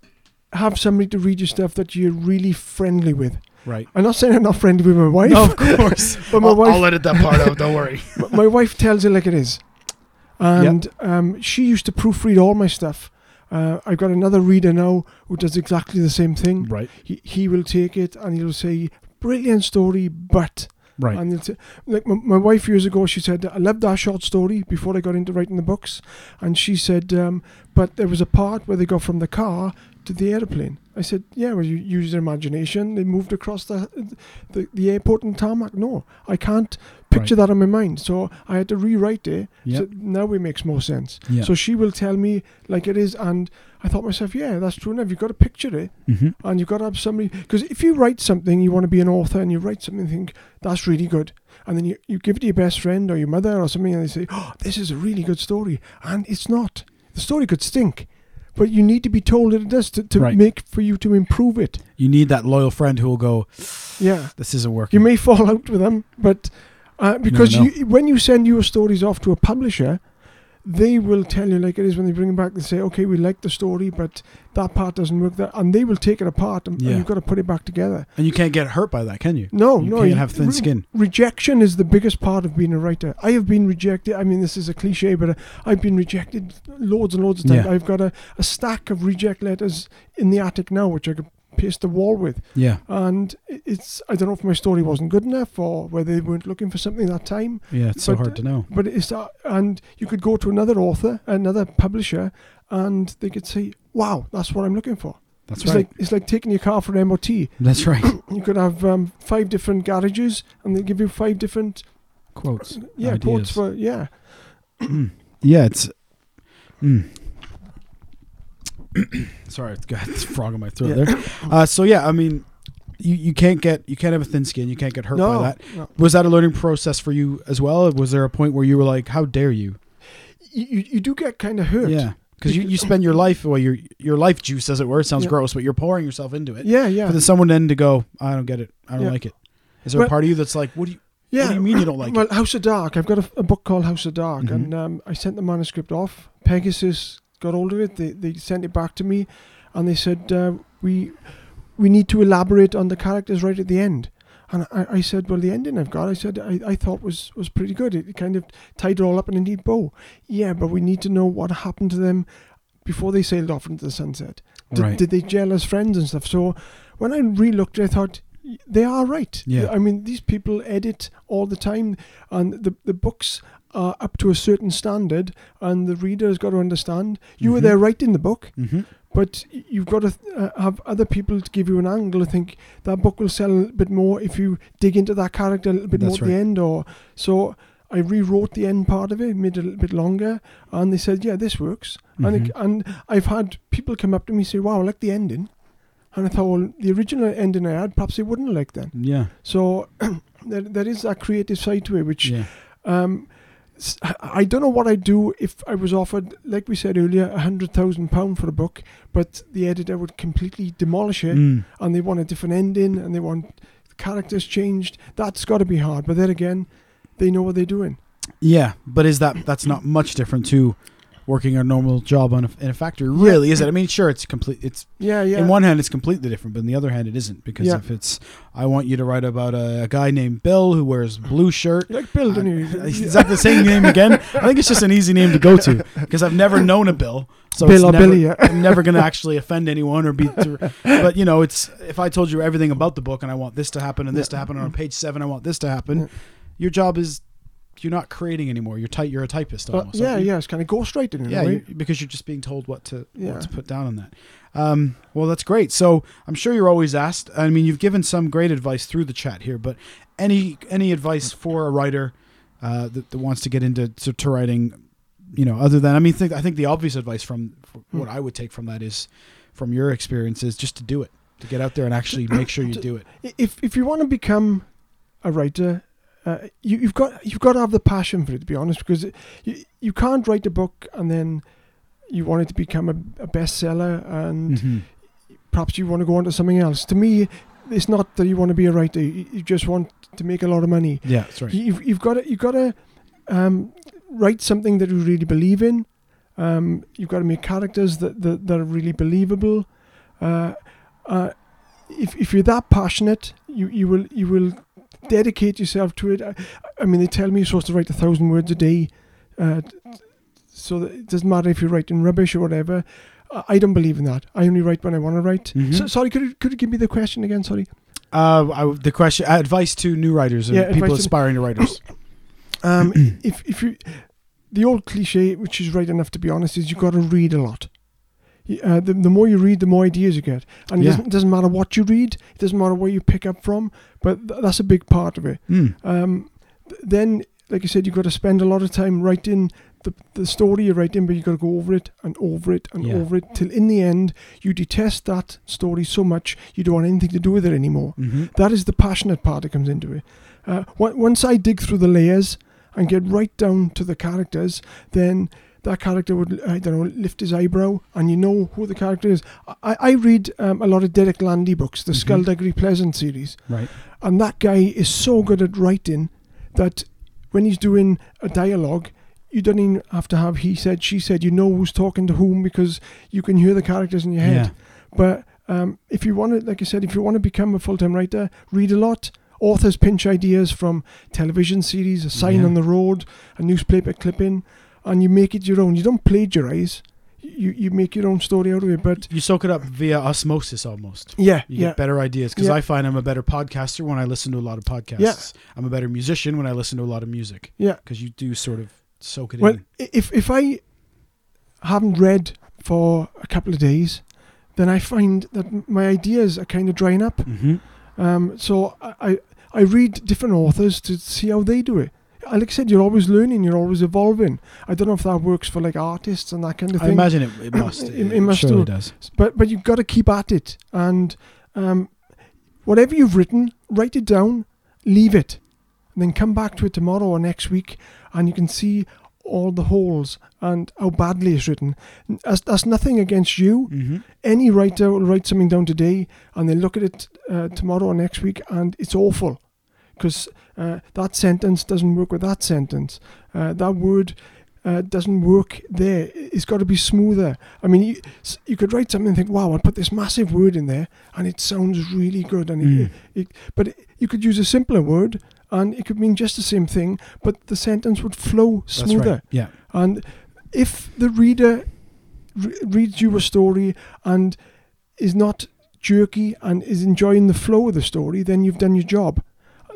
have somebody to read your stuff that you're really friendly with. Right. I'm not saying I'm not friendly with my wife. No, of course. [laughs] But my I'll, wife- I'll edit that part out. Don't worry. [laughs] My wife tells it like it is. And um, she used to proofread all my stuff. Uh, I've got another reader now who does exactly the same thing. Right. He, he will take it and he'll say, brilliant story, but. Right. And like my, my wife years ago, she said, I loved that short story before I got into writing the books. And she said, um, but there was a part where they got from the car to the airplane. I said, yeah, well, you use your imagination. They moved across the, the, the airport and tarmac. No, I can't picture that in my mind. So I had to rewrite it. Yep. So now it makes more sense. Yeah. So she will tell me like it is, and I thought myself, yeah, that's true enough. You've got to picture it, hmm and you've got to have somebody. Because if you write something, you want to be an author, and you write something, and think that's really good, and then you, you give it to your best friend or your mother or something, and they say, oh, this is a really good story, and it's not. The story could stink, but you need to be told that it does to, to Right. make for you to improve it. You need that loyal friend who will go, Yeah. "This isn't working." You may fall out with them, but uh, because you, when you send your stories off to a publisher, they will tell you like it is when they bring them back. They say, "Okay, we like the story, but that part doesn't work." That, and they will take it apart, and, and you've got to put it back together. and you can't get hurt by that, can you? No, you no, can't you- have thin re- skin. Rejection is the biggest part of being a writer. I have been rejected. I mean, this is a cliche, but uh, I've been rejected loads and loads of times. Yeah. I've got a, a stack of reject letters in the attic now, which I could paste the wall with. Yeah, And it's I don't know if my story wasn't good enough or whether they weren't looking for something that time. yeah. It's so hard to know. But it's uh, and you could go to another author, another publisher, and they could say, "Wow, that's what I'm looking for." That's it's right. like it's like taking your car for an MOT. That's right. [coughs] You could have um, five different garages, and they give you five different Quotes. yeah ideas. quotes for yeah. [coughs] Yeah, it's. Mm. [coughs] Sorry, I've got this frog in my throat Yeah. there. Uh, so yeah, I mean, you, you can't get you can't have a thin skin. You can't get hurt no, by that. no. Was that a learning process for you as well? Was there a point where you were like, "How dare you?" You, you do get kind of hurt. Yeah, because you, you spend your life, well, your your life juice, as it were. It sounds Yeah. gross, but you're pouring yourself into it. yeah, yeah. For then someone then to go, "I don't get it. I don't Yeah. like it is there a part of you that's like, "What do you?" Yeah. What do you mean you don't like it? well, House of Dark. I've got a, a book called House of Dark, Mhm. and um, I sent the manuscript off. Pegasus got hold of it. They they sent it back to me, and they said uh, we we need to elaborate on the characters right at the end. And I, I said, well, the ending I've got, I said I, I thought was was pretty good. It kind of tied it all up in a neat bow. Yeah, but we need to know what happened to them before they sailed off into the sunset. Did, Right. did they gel as friends and stuff? So when I re-looked, I thought "Y- they are right. Yeah. I mean, these people edit all the time, and the the books are up to a certain standard, and the reader's got to understand. You were Mhm. there writing the book, Mm-hmm. but you've got to uh, have other people to give you an angle. I think that book will sell a little bit more if you dig into that character a little bit That's more at the end. Or so I rewrote the end part of it, made it a little bit longer, and they said, "Yeah, this works." And it, Mhm. and I've had people come up to me and say, "Wow, I like the ending," and I thought, well, the original ending I had, perhaps they wouldn't like that. Yeah. So [clears throat] there, there is that creative side to it, which Yeah. um, I don't know what I'd do if I was offered, like we said earlier, a hundred thousand pound for a book, but the editor would completely demolish it, Mm. and they want a different ending, and they want the characters changed. That's got to be hard. But then again, they know what they're doing. Yeah, but is that that's not much different to working a normal job on a, in a factory? Really, is it? I mean, sure, it's complete. It's Yeah, yeah. in one hand, it's completely different, but in the other hand, it isn't because Yeah. if it's, I want you to write about a, a guy named Bill who wears blue shirt. like Bill, don't you? It's exactly the same name again. I think it's just an easy name to go to because I've never known a Bill. So Bill it's or never, Billy, yeah. I'm never going to actually offend anyone or be. but you know, it's if I told you everything about the book and I want this to happen and this to happen and on page seven I want this to happen, Yeah. your job is you're not creating anymore. You're type. You're a typist almost. yeah, yeah. It's kind of ghostwriting in Yeah, you because you're just being told what to Yeah. what to put down on that. Um, well, that's great. So I'm sure you're always asked. I mean, you've given some great advice through the chat here, but any any advice for a writer uh, that, that wants to get into to, to writing, you know, other than I mean, think, I think the obvious advice from, from Hmm. what I would take from that is from your experience is just to do it, to get out there and actually make sure you [coughs] do it. If if you want to become a writer, uh, you, you've got you've got to have the passion for it. To be honest, because it, you you can't write a book and then you want it to become a, a bestseller, and Mhm. perhaps you want to go on to something else. To me, it's not that you want to be a writer. You, you just want to make a lot of money. Yeah, that's right. You've you've got to you've got to um, write something that you really believe in. Um, you've got to make characters that that, that are really believable. Uh, uh, if if you're that passionate, you, you will you will dedicate yourself to it. I, I mean, they tell me you're supposed to write a thousand words a day, uh, so that it doesn't matter if you're writing rubbish or whatever. I I don't believe in that. I only write when I want to write. Mhm. So, sorry, could you, could you give me the question again? Sorry. Uh, I, the question, advice to new writers and Yeah, people aspiring to writers. [coughs] Um, [clears throat] if if you, the old cliche, which is right enough to be honest, is you've got to read a lot. Uh, the, the more you read, the more ideas you get, and it doesn't, it doesn't matter what you read, it doesn't matter where you pick up from, but th- that's a big part of it. Mm. Um, th- then, like I said, you've got to spend a lot of time writing the, the story you're writing, but you've got to go over it and over it and Yeah. over it till in the end you detest that story so much you don't want anything to do with it anymore. hmm That is the passionate part that comes into it. Uh, on- once I dig through the layers and get right down to the characters, then that character would, I don't know, lift his eyebrow and you know who the character is. I, I read um, a lot of Derek Landy books, the Mhm. Skullduggery Pleasant series, Right. and that guy is so good at writing that when he's doing a dialogue, you don't even have to have he said, she said. You know who's talking to whom because you can hear the characters in your head. Yeah. But um, if you want to, like I said, if you want to become a full time writer, read a lot. Authors pinch ideas from television series, a sign Yeah. on the road, a newspaper clipping, and you make it your own. You don't plagiarize. You you make your own story out of it. But You soak it up via osmosis almost. yeah, You yeah, get better ideas because Yeah. I find I'm a better podcaster when I listen to a lot of podcasts. Yeah. I'm a better musician when I listen to a lot of music yeah. because you do sort of soak it Well, in. i- if if I haven't read for a couple of days, then I find that my ideas are kind of drying up. Mm-hmm. Um, so I I read different authors to see how they do it. Like I said, you're always learning, you're always evolving. I don't know if that works for like artists and that kind of thing. I imagine it, it [coughs] must. It- It, it must surely do. does. but but you've got to keep at it and um, whatever you've written write it down leave it and then come back to it tomorrow or next week and you can see all the holes and how badly it's written that's, that's nothing against you Mm-hmm. any writer will write something down today and they look at it uh, tomorrow or next week and it's awful because uh, that sentence doesn't work with that sentence uh, that word uh, doesn't work there it's got to be smoother i mean you, you could write something and think wow i'll put this massive word in there and it sounds really good and Mm. it, it, but it, you could use a simpler word and it could mean just the same thing but the sentence would flow smoother right. Yeah. and if the reader re- reads you a story and is not jerky and is enjoying the flow of the story, then you've done your job.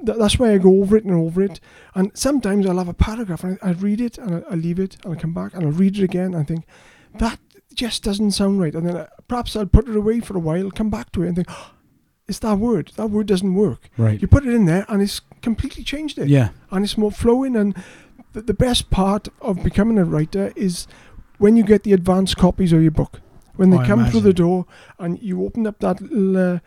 Th- That's why I go over it and over it. And sometimes I'll have a paragraph and I, I read it and I, I leave it and I come back and I'll read it again and I think, that just doesn't sound right. And then uh, perhaps I'll put it away for a while, come back to it and think, "Oh, it's that word. That word doesn't work. Right. You put it in there and it's completely changed it Yeah. and it's more flowing. And the, the best part of becoming a writer is when you get the advanced copies of your book. When they Oh, I come through the door and you open up that little uh,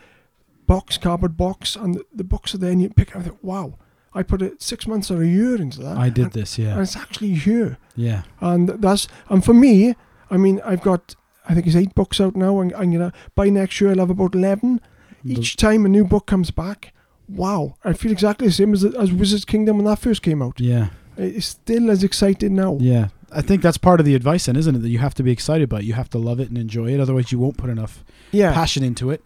box, cardboard box, and the, the books are there, and you pick it. and think, Wow, I put it six months or a year into that. I did and, this. Yeah, and it's actually here. Yeah. And that's and for me, I mean, I've got I think it's eight books out now, and I'm gonna by next year I'll have about eleven. Each time a new book comes back, wow, I feel exactly the same as as Wizard's Kingdom when that first came out. Yeah. It's still as excited now. Yeah. I think that's part of the advice, then, isn't it? That you have to be excited about. it. You have to love it and enjoy it. Otherwise, you won't put enough Yeah, passion into it.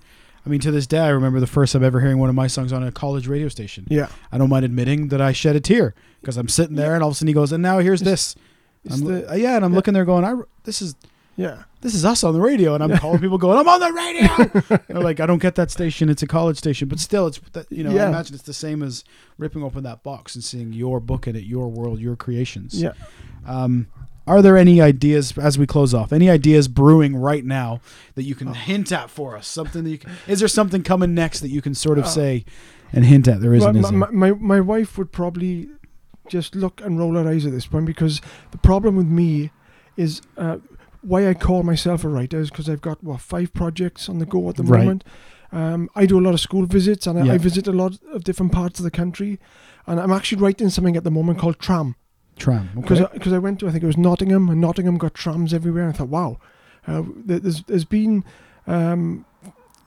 I mean, to this day, I remember the first time ever hearing one of my songs on a college radio station. yeah. I don't mind admitting that I shed a tear because I'm sitting there, and all of a sudden he goes, "And now here's this." The- uh, yeah, and I'm yeah. looking there going, I, "This is yeah, this is us on the radio," and I'm calling people, going, "I'm on the radio." [laughs] You know, like I don't get that station; it's a college station, but still, it's you know. Yeah. I imagine it's the same as ripping open that box and seeing your book in it, your world, your creations. yeah. Um, are there any ideas as we close off? Any ideas brewing right now that you can Oh. hint at for us? Something that you can, is there something coming next that you can sort of Uh, say and hint at? There isn't. my, is there? my, my, my wife would probably just look and roll her eyes at this point because the problem with me is uh, why I call myself a writer is because I've got what five projects on the go at the Right. moment. Um, I do a lot of school visits and I, I visit a lot of different parts of the country, and I'm actually writing something at the moment called Tram Tram. because Okay. because I, went to I think it was Nottingham and Nottingham got trams everywhere. I thought, wow, uh, there- there's there's been um,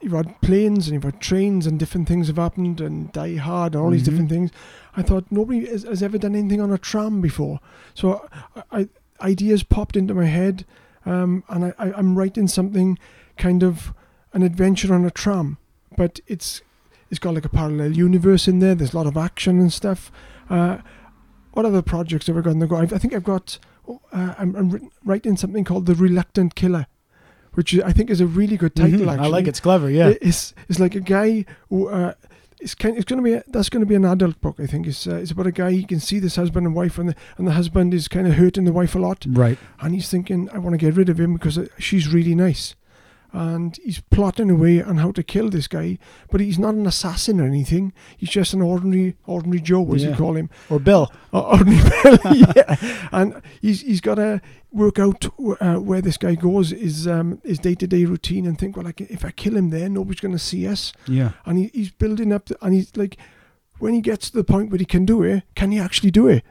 you've had planes and you've had trains and different things have happened and Die Hard and all these Mhm. different things. I thought nobody has, has ever done anything on a tram before, so I, I ideas popped into my head, um, and I, I, I'm writing something kind of an adventure on a tram, but it's it's got like a parallel universe in there. There's a lot of action and stuff. Uh, what other projects have I got on the go? I've, I think I've got. Uh, I'm, I'm writing something called the Reluctant Killer, which I think is a really good title. Mhm. Actually, I like it. It's clever. Yeah. It's it's like a guy who uh, it's kind. It's going to be a, that's going to be an adult book. I think it's uh, it's about a guy. He can see this husband and wife, and the and the husband is kind of hurting the wife a lot, right. and he's thinking, I want to get rid of him because uh, she's really nice, and he's plotting away on how to kill this guy. But he's not an assassin or anything. He's just an ordinary, ordinary Joe, as Yeah. you call him. Or Bill. Or ordinary [laughs] Bill, [laughs] yeah. And he's he's got to work out uh, where this guy goes, his um, his day to day routine, and think, well, like if I kill him there, nobody's going to see us. Yeah. And he, he's building up, the, and he's like, when he gets to the point where he can do it, can he actually do it?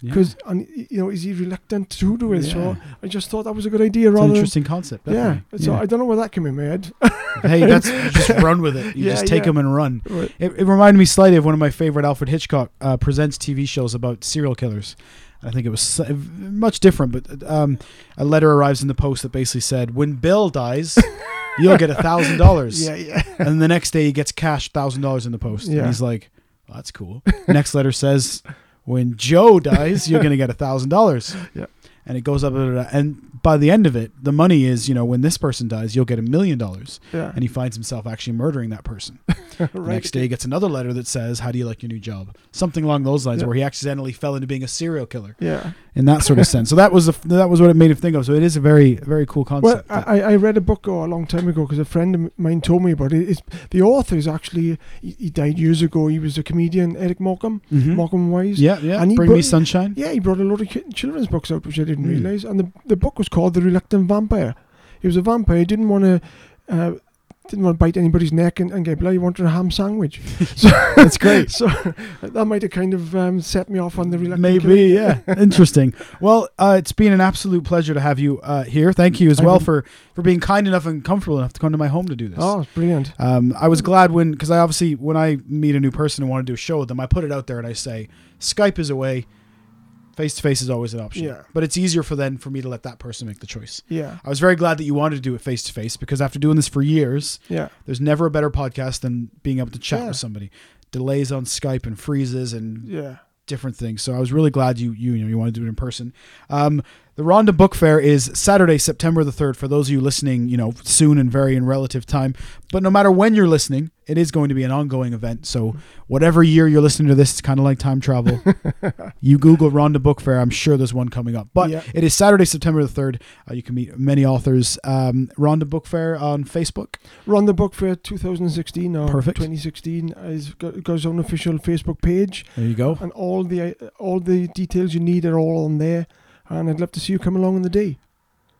Yeah. Because and you know, is he reluctant to do it? Yeah. So I just thought that was a good idea. It's an rather, interesting concept. yeah. definitely. So I don't know where that came in my head. [laughs] hey, that's just [laughs] run with it. You Yeah, just take yeah. them and run. Right. It, it reminded me slightly of one of my favorite Alfred Hitchcock uh, presents TV shows about serial killers. I think it was much different, but um, a letter arrives in the post that basically said, "When Bill dies, [laughs] you'll get a thousand dollars." Yeah, yeah. And the next day he gets cash thousand dollars in the post, and Yeah. he's like, well, "That's cool." Next letter says, "When Joe dies, you're gonna get a thousand dollars." [laughs] Yeah. And it goes up, and by the end of it, the money is, you know, when this person dies, you'll get a million dollars. Yeah. And he finds himself actually murdering that person. [laughs] The next day, he gets another letter that says, "How do you like your new job?" Something along those lines, Yeah. where he accidentally fell into being a serial killer Yeah. In that sort of [laughs] sense. So that was that was what it made him think of. So it is a very very cool Well, concept. I, I read a book oh, a long time ago because a friend of mine told me about it. It's, the author is actually he, he died years ago. He was a comedian, Eric Mhm. Morecambe Wise. Yeah, yeah. And he Bring me sunshine. Yeah, he brought a lot of ki- children's books out, which I didn't Mm. realize. And the the book was called The Reluctant Vampire. He was a vampire. He didn't want to. Uh, didn't want to bite anybody's neck and, and get blood. He wanted a ham sandwich. [laughs] So That's great. [laughs] So that might have kind of um, set me off on the reluctant. Maybe, killing. yeah. [laughs] Interesting. Well, uh, it's been an absolute pleasure to have you uh, here. Thank you as I well for for being kind enough and comfortable enough to come to my home to do this. Oh, it's brilliant. Um, I was glad when, because I obviously, when I meet a new person and want to do a show with them, I put it out there and I say, Skype is a way, face to face is always an option. Yeah. But it's easier for then for me to let that person make the choice. Yeah. I was very glad that you wanted to do it face to face because after doing this for years, Yeah. there's never a better podcast than being able to chat Yeah. with somebody. Delays on Skype and freezes and Yeah. different things. So I was really glad you you you know you want to do it in person. Um, the Rhondda Book Fair is Saturday, September the third. For those of you listening, you know soon and very in relative time. But no matter when you're listening, it is going to be an ongoing event. So whatever year you're listening to this, it's kind of like time travel. [laughs] you Google Rhondda Book Fair, I'm sure there's one coming up. But Yeah. it is Saturday, September the third. Uh, you can meet many authors. Um, Rhondda Book Fair on Facebook. The book Fair 2016 or Perfect. 2016 is his own official Facebook page, There you go. and all the uh, all the details you need are all on there. And I'd love to see you come along on the day.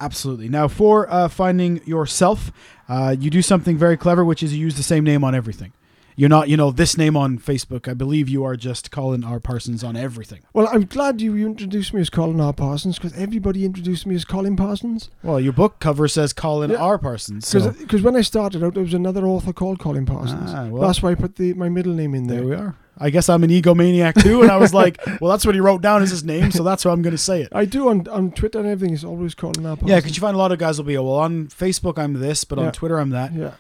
Absolutely. Now, for uh, finding yourself, uh, you do something very clever, which is you use the same name on everything. You're not, you know, this name on Facebook. I believe you are just Colin R. Parsons on everything. Well, I'm glad you introduced me as Colin R. Parsons because everybody introduced me as Colin Parsons. Well, your book cover says Colin Yeah. R. Parsons. So. Because when I started out, there was another author called Colin Parsons. Ah, well, That's why I put the my middle name in there. there we are. I guess I'm an egomaniac too, and I was like, [laughs] well, that's what he wrote down as his name, so that's why I'm going to say it. I do on, on Twitter and everything. It's always Colin R. Parsons. Yeah, because you find a lot of guys will be, well, on Facebook I'm this, but Yeah. on Twitter I'm that. yeah.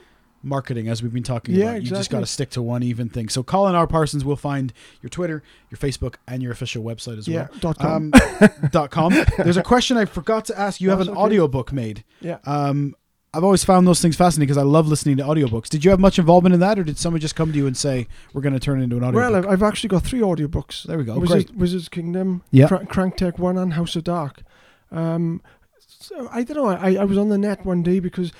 marketing as we've been talking Yeah, about. You just got to stick to one even thing. So Colin R. Parsons will find your Twitter, your Facebook, and your official website as Yeah. well. Dot com. Um, dot com. [laughs] There's a question I forgot to ask. You have an okay. audiobook made. yeah. Um, I've always found those things fascinating because I love listening to audiobooks. Did you have much involvement in that, or did someone just come to you and say, "We're going to turn it into an audiobook"? Well, I've, actually got three audiobooks. there we go. Wizards, Great. Wizards Kingdom, Yeah. Crank, Crank Tech One, and House of Dark. Um, so I don't know. I, I was on the net one day because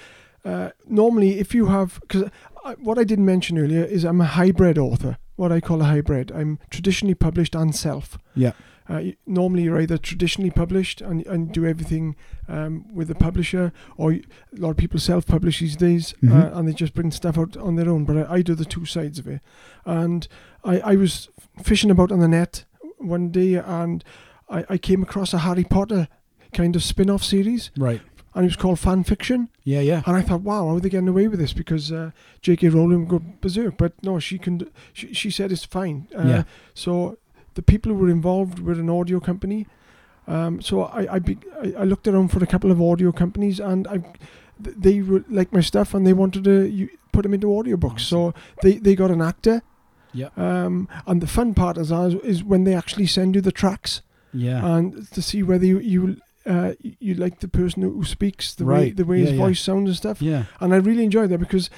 uh, normally, if you have, because what I didn't mention earlier is I'm a hybrid author. What I call a hybrid. I'm traditionally published and self. Yeah. Uh, normally, you're either traditionally published and, and do everything um, with a publisher, or a lot of people self-publish these days, Mhm. uh, and they just bring stuff out on their own. But I, I do the two sides of it, and I, I was fishing about on the net one day, and I, I came across a Harry Potter kind of spin-off series, Right. and it was called fan fiction. Yeah. Yeah. And I thought, wow, how are they getting away with this? Because uh, J.K. Rowling would go berserk, but no, she can. She, she said it's fine. Uh, Yeah. So the people who were involved were an audio company. Um, so I I, be, I I looked around for a couple of audio companies, and I th- they were like my stuff, and they wanted to you, put them into audiobooks. So they they got an actor. Yeah. Um, and the fun part is is when they actually send you the tracks Yeah. and to see whether you you uh, you like the person who speaks, the way the way Yeah, his yeah. voice sounds and stuff. yeah. And I really enjoyed that because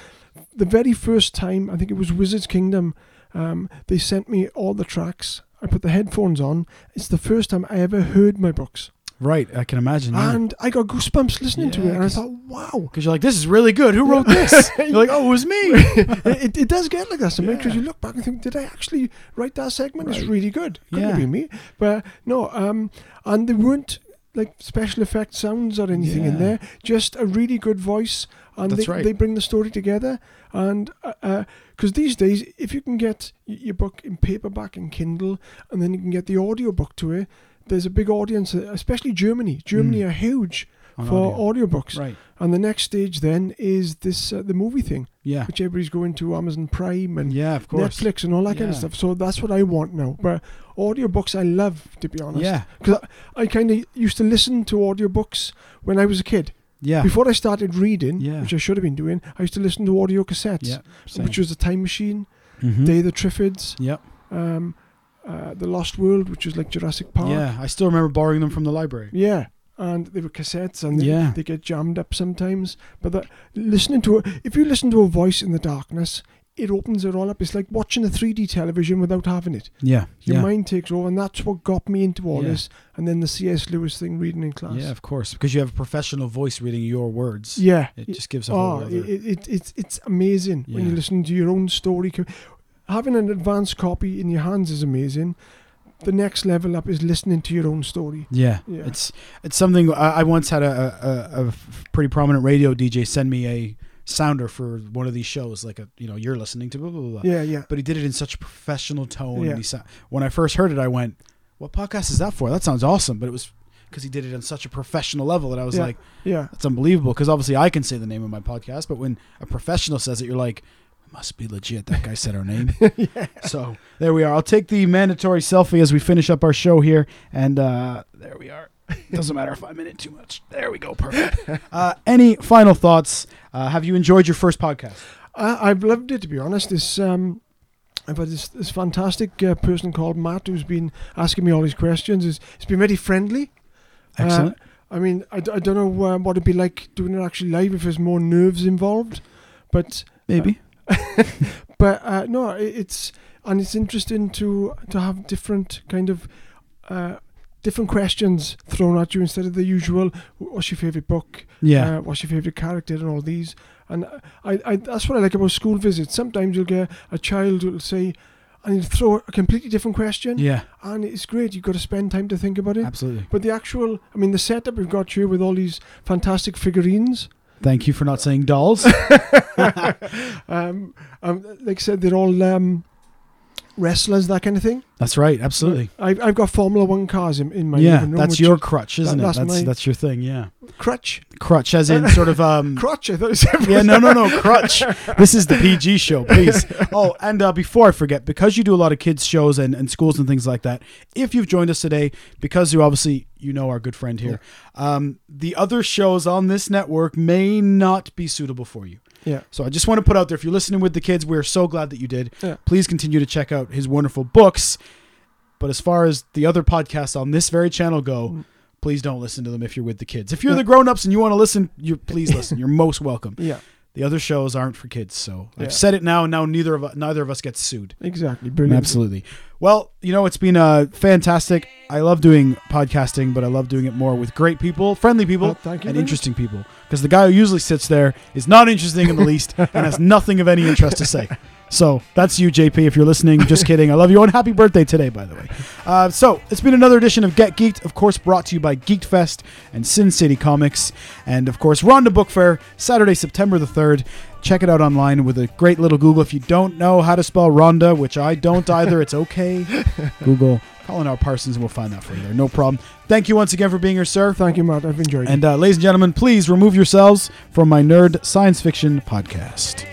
the very first time, I think it was Wizards Kingdom, um, they sent me all the tracks. I put the headphones on. It's the first time I ever heard my books. Right, I can imagine. Yeah. and I got goosebumps listening to Yeah, it, and I 'cause- thought, wow. Because you're like, this is really good. Who wrote this? [laughs] You're like, oh, it was me. [laughs] it, it, does get like that sometimes because you look back and think, did I actually write that segment? It's Right. really good. Couldn't Yeah. been me. But no, um, and there weren't like special effect sounds or anything in Yeah. there. Just a really good voice, and That's they, right. they bring the story together. And because these days, if you can get your book in paperback and Kindle, and then you can get the audio book to it, there's a big audience, uh, especially Germany. Germany Mm. are huge On for audio. audiobooks. Right. And the next stage then is this uh, the movie thing, Yeah. which everybody's going to Amazon Prime and Yeah, of course. Netflix and all that kind of stuff. So that's what I want now. But audiobooks I love, to be honest. Yeah. Because I, I kind of used to listen to audiobooks when I was a kid. Yeah. Before I started reading, Yeah. which I should have been doing, I used to listen to audio cassettes, Yeah. which was The Time Machine, Mhm. Day of the Triffids, Yep. um, uh, The Lost World, which was like Jurassic Park. Yeah. I still remember borrowing them from the library. Yeah. And they were cassettes and they, Yeah. they get jammed up sometimes. But that, listening to a, if you listen to a voice in the darkness, it opens it all up. It's like watching a 3D television without having it. Yeah. Your yeah. mind takes over, and that's what got me into all Yeah. this. And then the C.S. Lewis thing, reading in class. Yeah, of course, because you have a professional voice reading your words. Yeah. It just gives a oh, whole oh, other. it, it, it's it's amazing when you listen to your own story. Having an advanced copy in your hands is amazing. The next level up is listening to your own story. yeah. Yeah. it's it's something. I, I once had a a pretty prominent radio DJ send me a sounder for one of these shows, like a you know you're listening to blah blah blah. Yeah, yeah. But he did it in such a professional tone. Yeah. And he sa- when I first heard it, I went, "What podcast is that for? That sounds awesome." But it was because he did it on such a professional level that I was Yeah. like, Yeah. "That's unbelievable." Because obviously I can say the name of my podcast, but when a professional says it, you're like. Must be legit. That guy said our name. [laughs] yeah. So there we are. I'll take the mandatory selfie as we finish up our show here, and uh, there we are. [laughs] Doesn't matter if I'm in it too much. There we go. Perfect. Uh, any final thoughts? Uh, have you enjoyed your first podcast? I, I've loved it to be honest. This um, I've had this, this fantastic uh, person called Matt who's been asking me all these questions. It's, it's been very friendly. Uh, Excellent. I mean, I, d- I don't know um, what it'd be like doing it actually live if there's more nerves involved, but Maybe. [laughs] but uh, no, i it's and it's interesting to to have different kind of. Different questions thrown at you instead of the usual. What's your favorite book? Yeah. Uh, what's your favorite character and all these? And I, I, that's what I like about school visits. Sometimes you'll get a child who'll say, and he'll throw a completely different question, yeah. and it's great. You've got to spend time to think about it. Absolutely. But the actual, I mean, the setup we've got here with all these fantastic figurines. Thank you for not saying dolls. [laughs] [laughs] Um, um, like I said, they're all um, wrestlers, that kind of thing. That's right. Absolutely. I've, I've got Formula One cars in, in my yeah, room. that's your crutch, isn't that- it? that's That's my- that's your thing. Yeah, crutch. crutch, as in [laughs] sort of um. Crutch. I thought it said. Yeah, no, no, no, [laughs] crutch. This is the PG show, please. [laughs] Oh, and uh, before I forget, because you do a lot of kids shows and, and schools and things like that, if you've joined us today, because you obviously you know our good friend here, um, the other shows on this network may not be suitable for you. Yeah. So I just want to put out there, if you're listening with the kids, we're so glad that you did. Yeah. Please continue to check out his wonderful books. But as far as the other podcasts on this very channel go, Mm. please don't listen to them if you're with the kids. If you're the grown-ups and you want to listen, you please listen. You're most welcome. Yeah. The other shows aren't for kids, so Yeah. I've said it now, and now neither of neither of us gets sued. Exactly. Brilliant. Absolutely. Well, you know, it's been uh, fantastic. I love doing podcasting, but I love doing it more with great people, friendly people, Oh, and interesting people. Because the guy who usually sits there is not interesting in the least [laughs] and has nothing of any interest to say. So that's you, JP. If you're listening, just kidding. I love you. And happy birthday today, by the way. Uh, so it's been another edition of Get Geeked, of course, brought to you by Geeked Fest and Sin City Comics, and of course, Rhondda Book Fair, Saturday, September the third. Check it out online with a great little Google. If you don't know how to spell Rhondda, which I don't either, it's okay. [laughs] Google Colin R. Parsons, and we'll find that for you there. No problem. Thank you once again for being here, sir. Thank you, Matt. I've enjoyed it. And uh, ladies and gentlemen, please remove yourselves from my nerd science fiction podcast.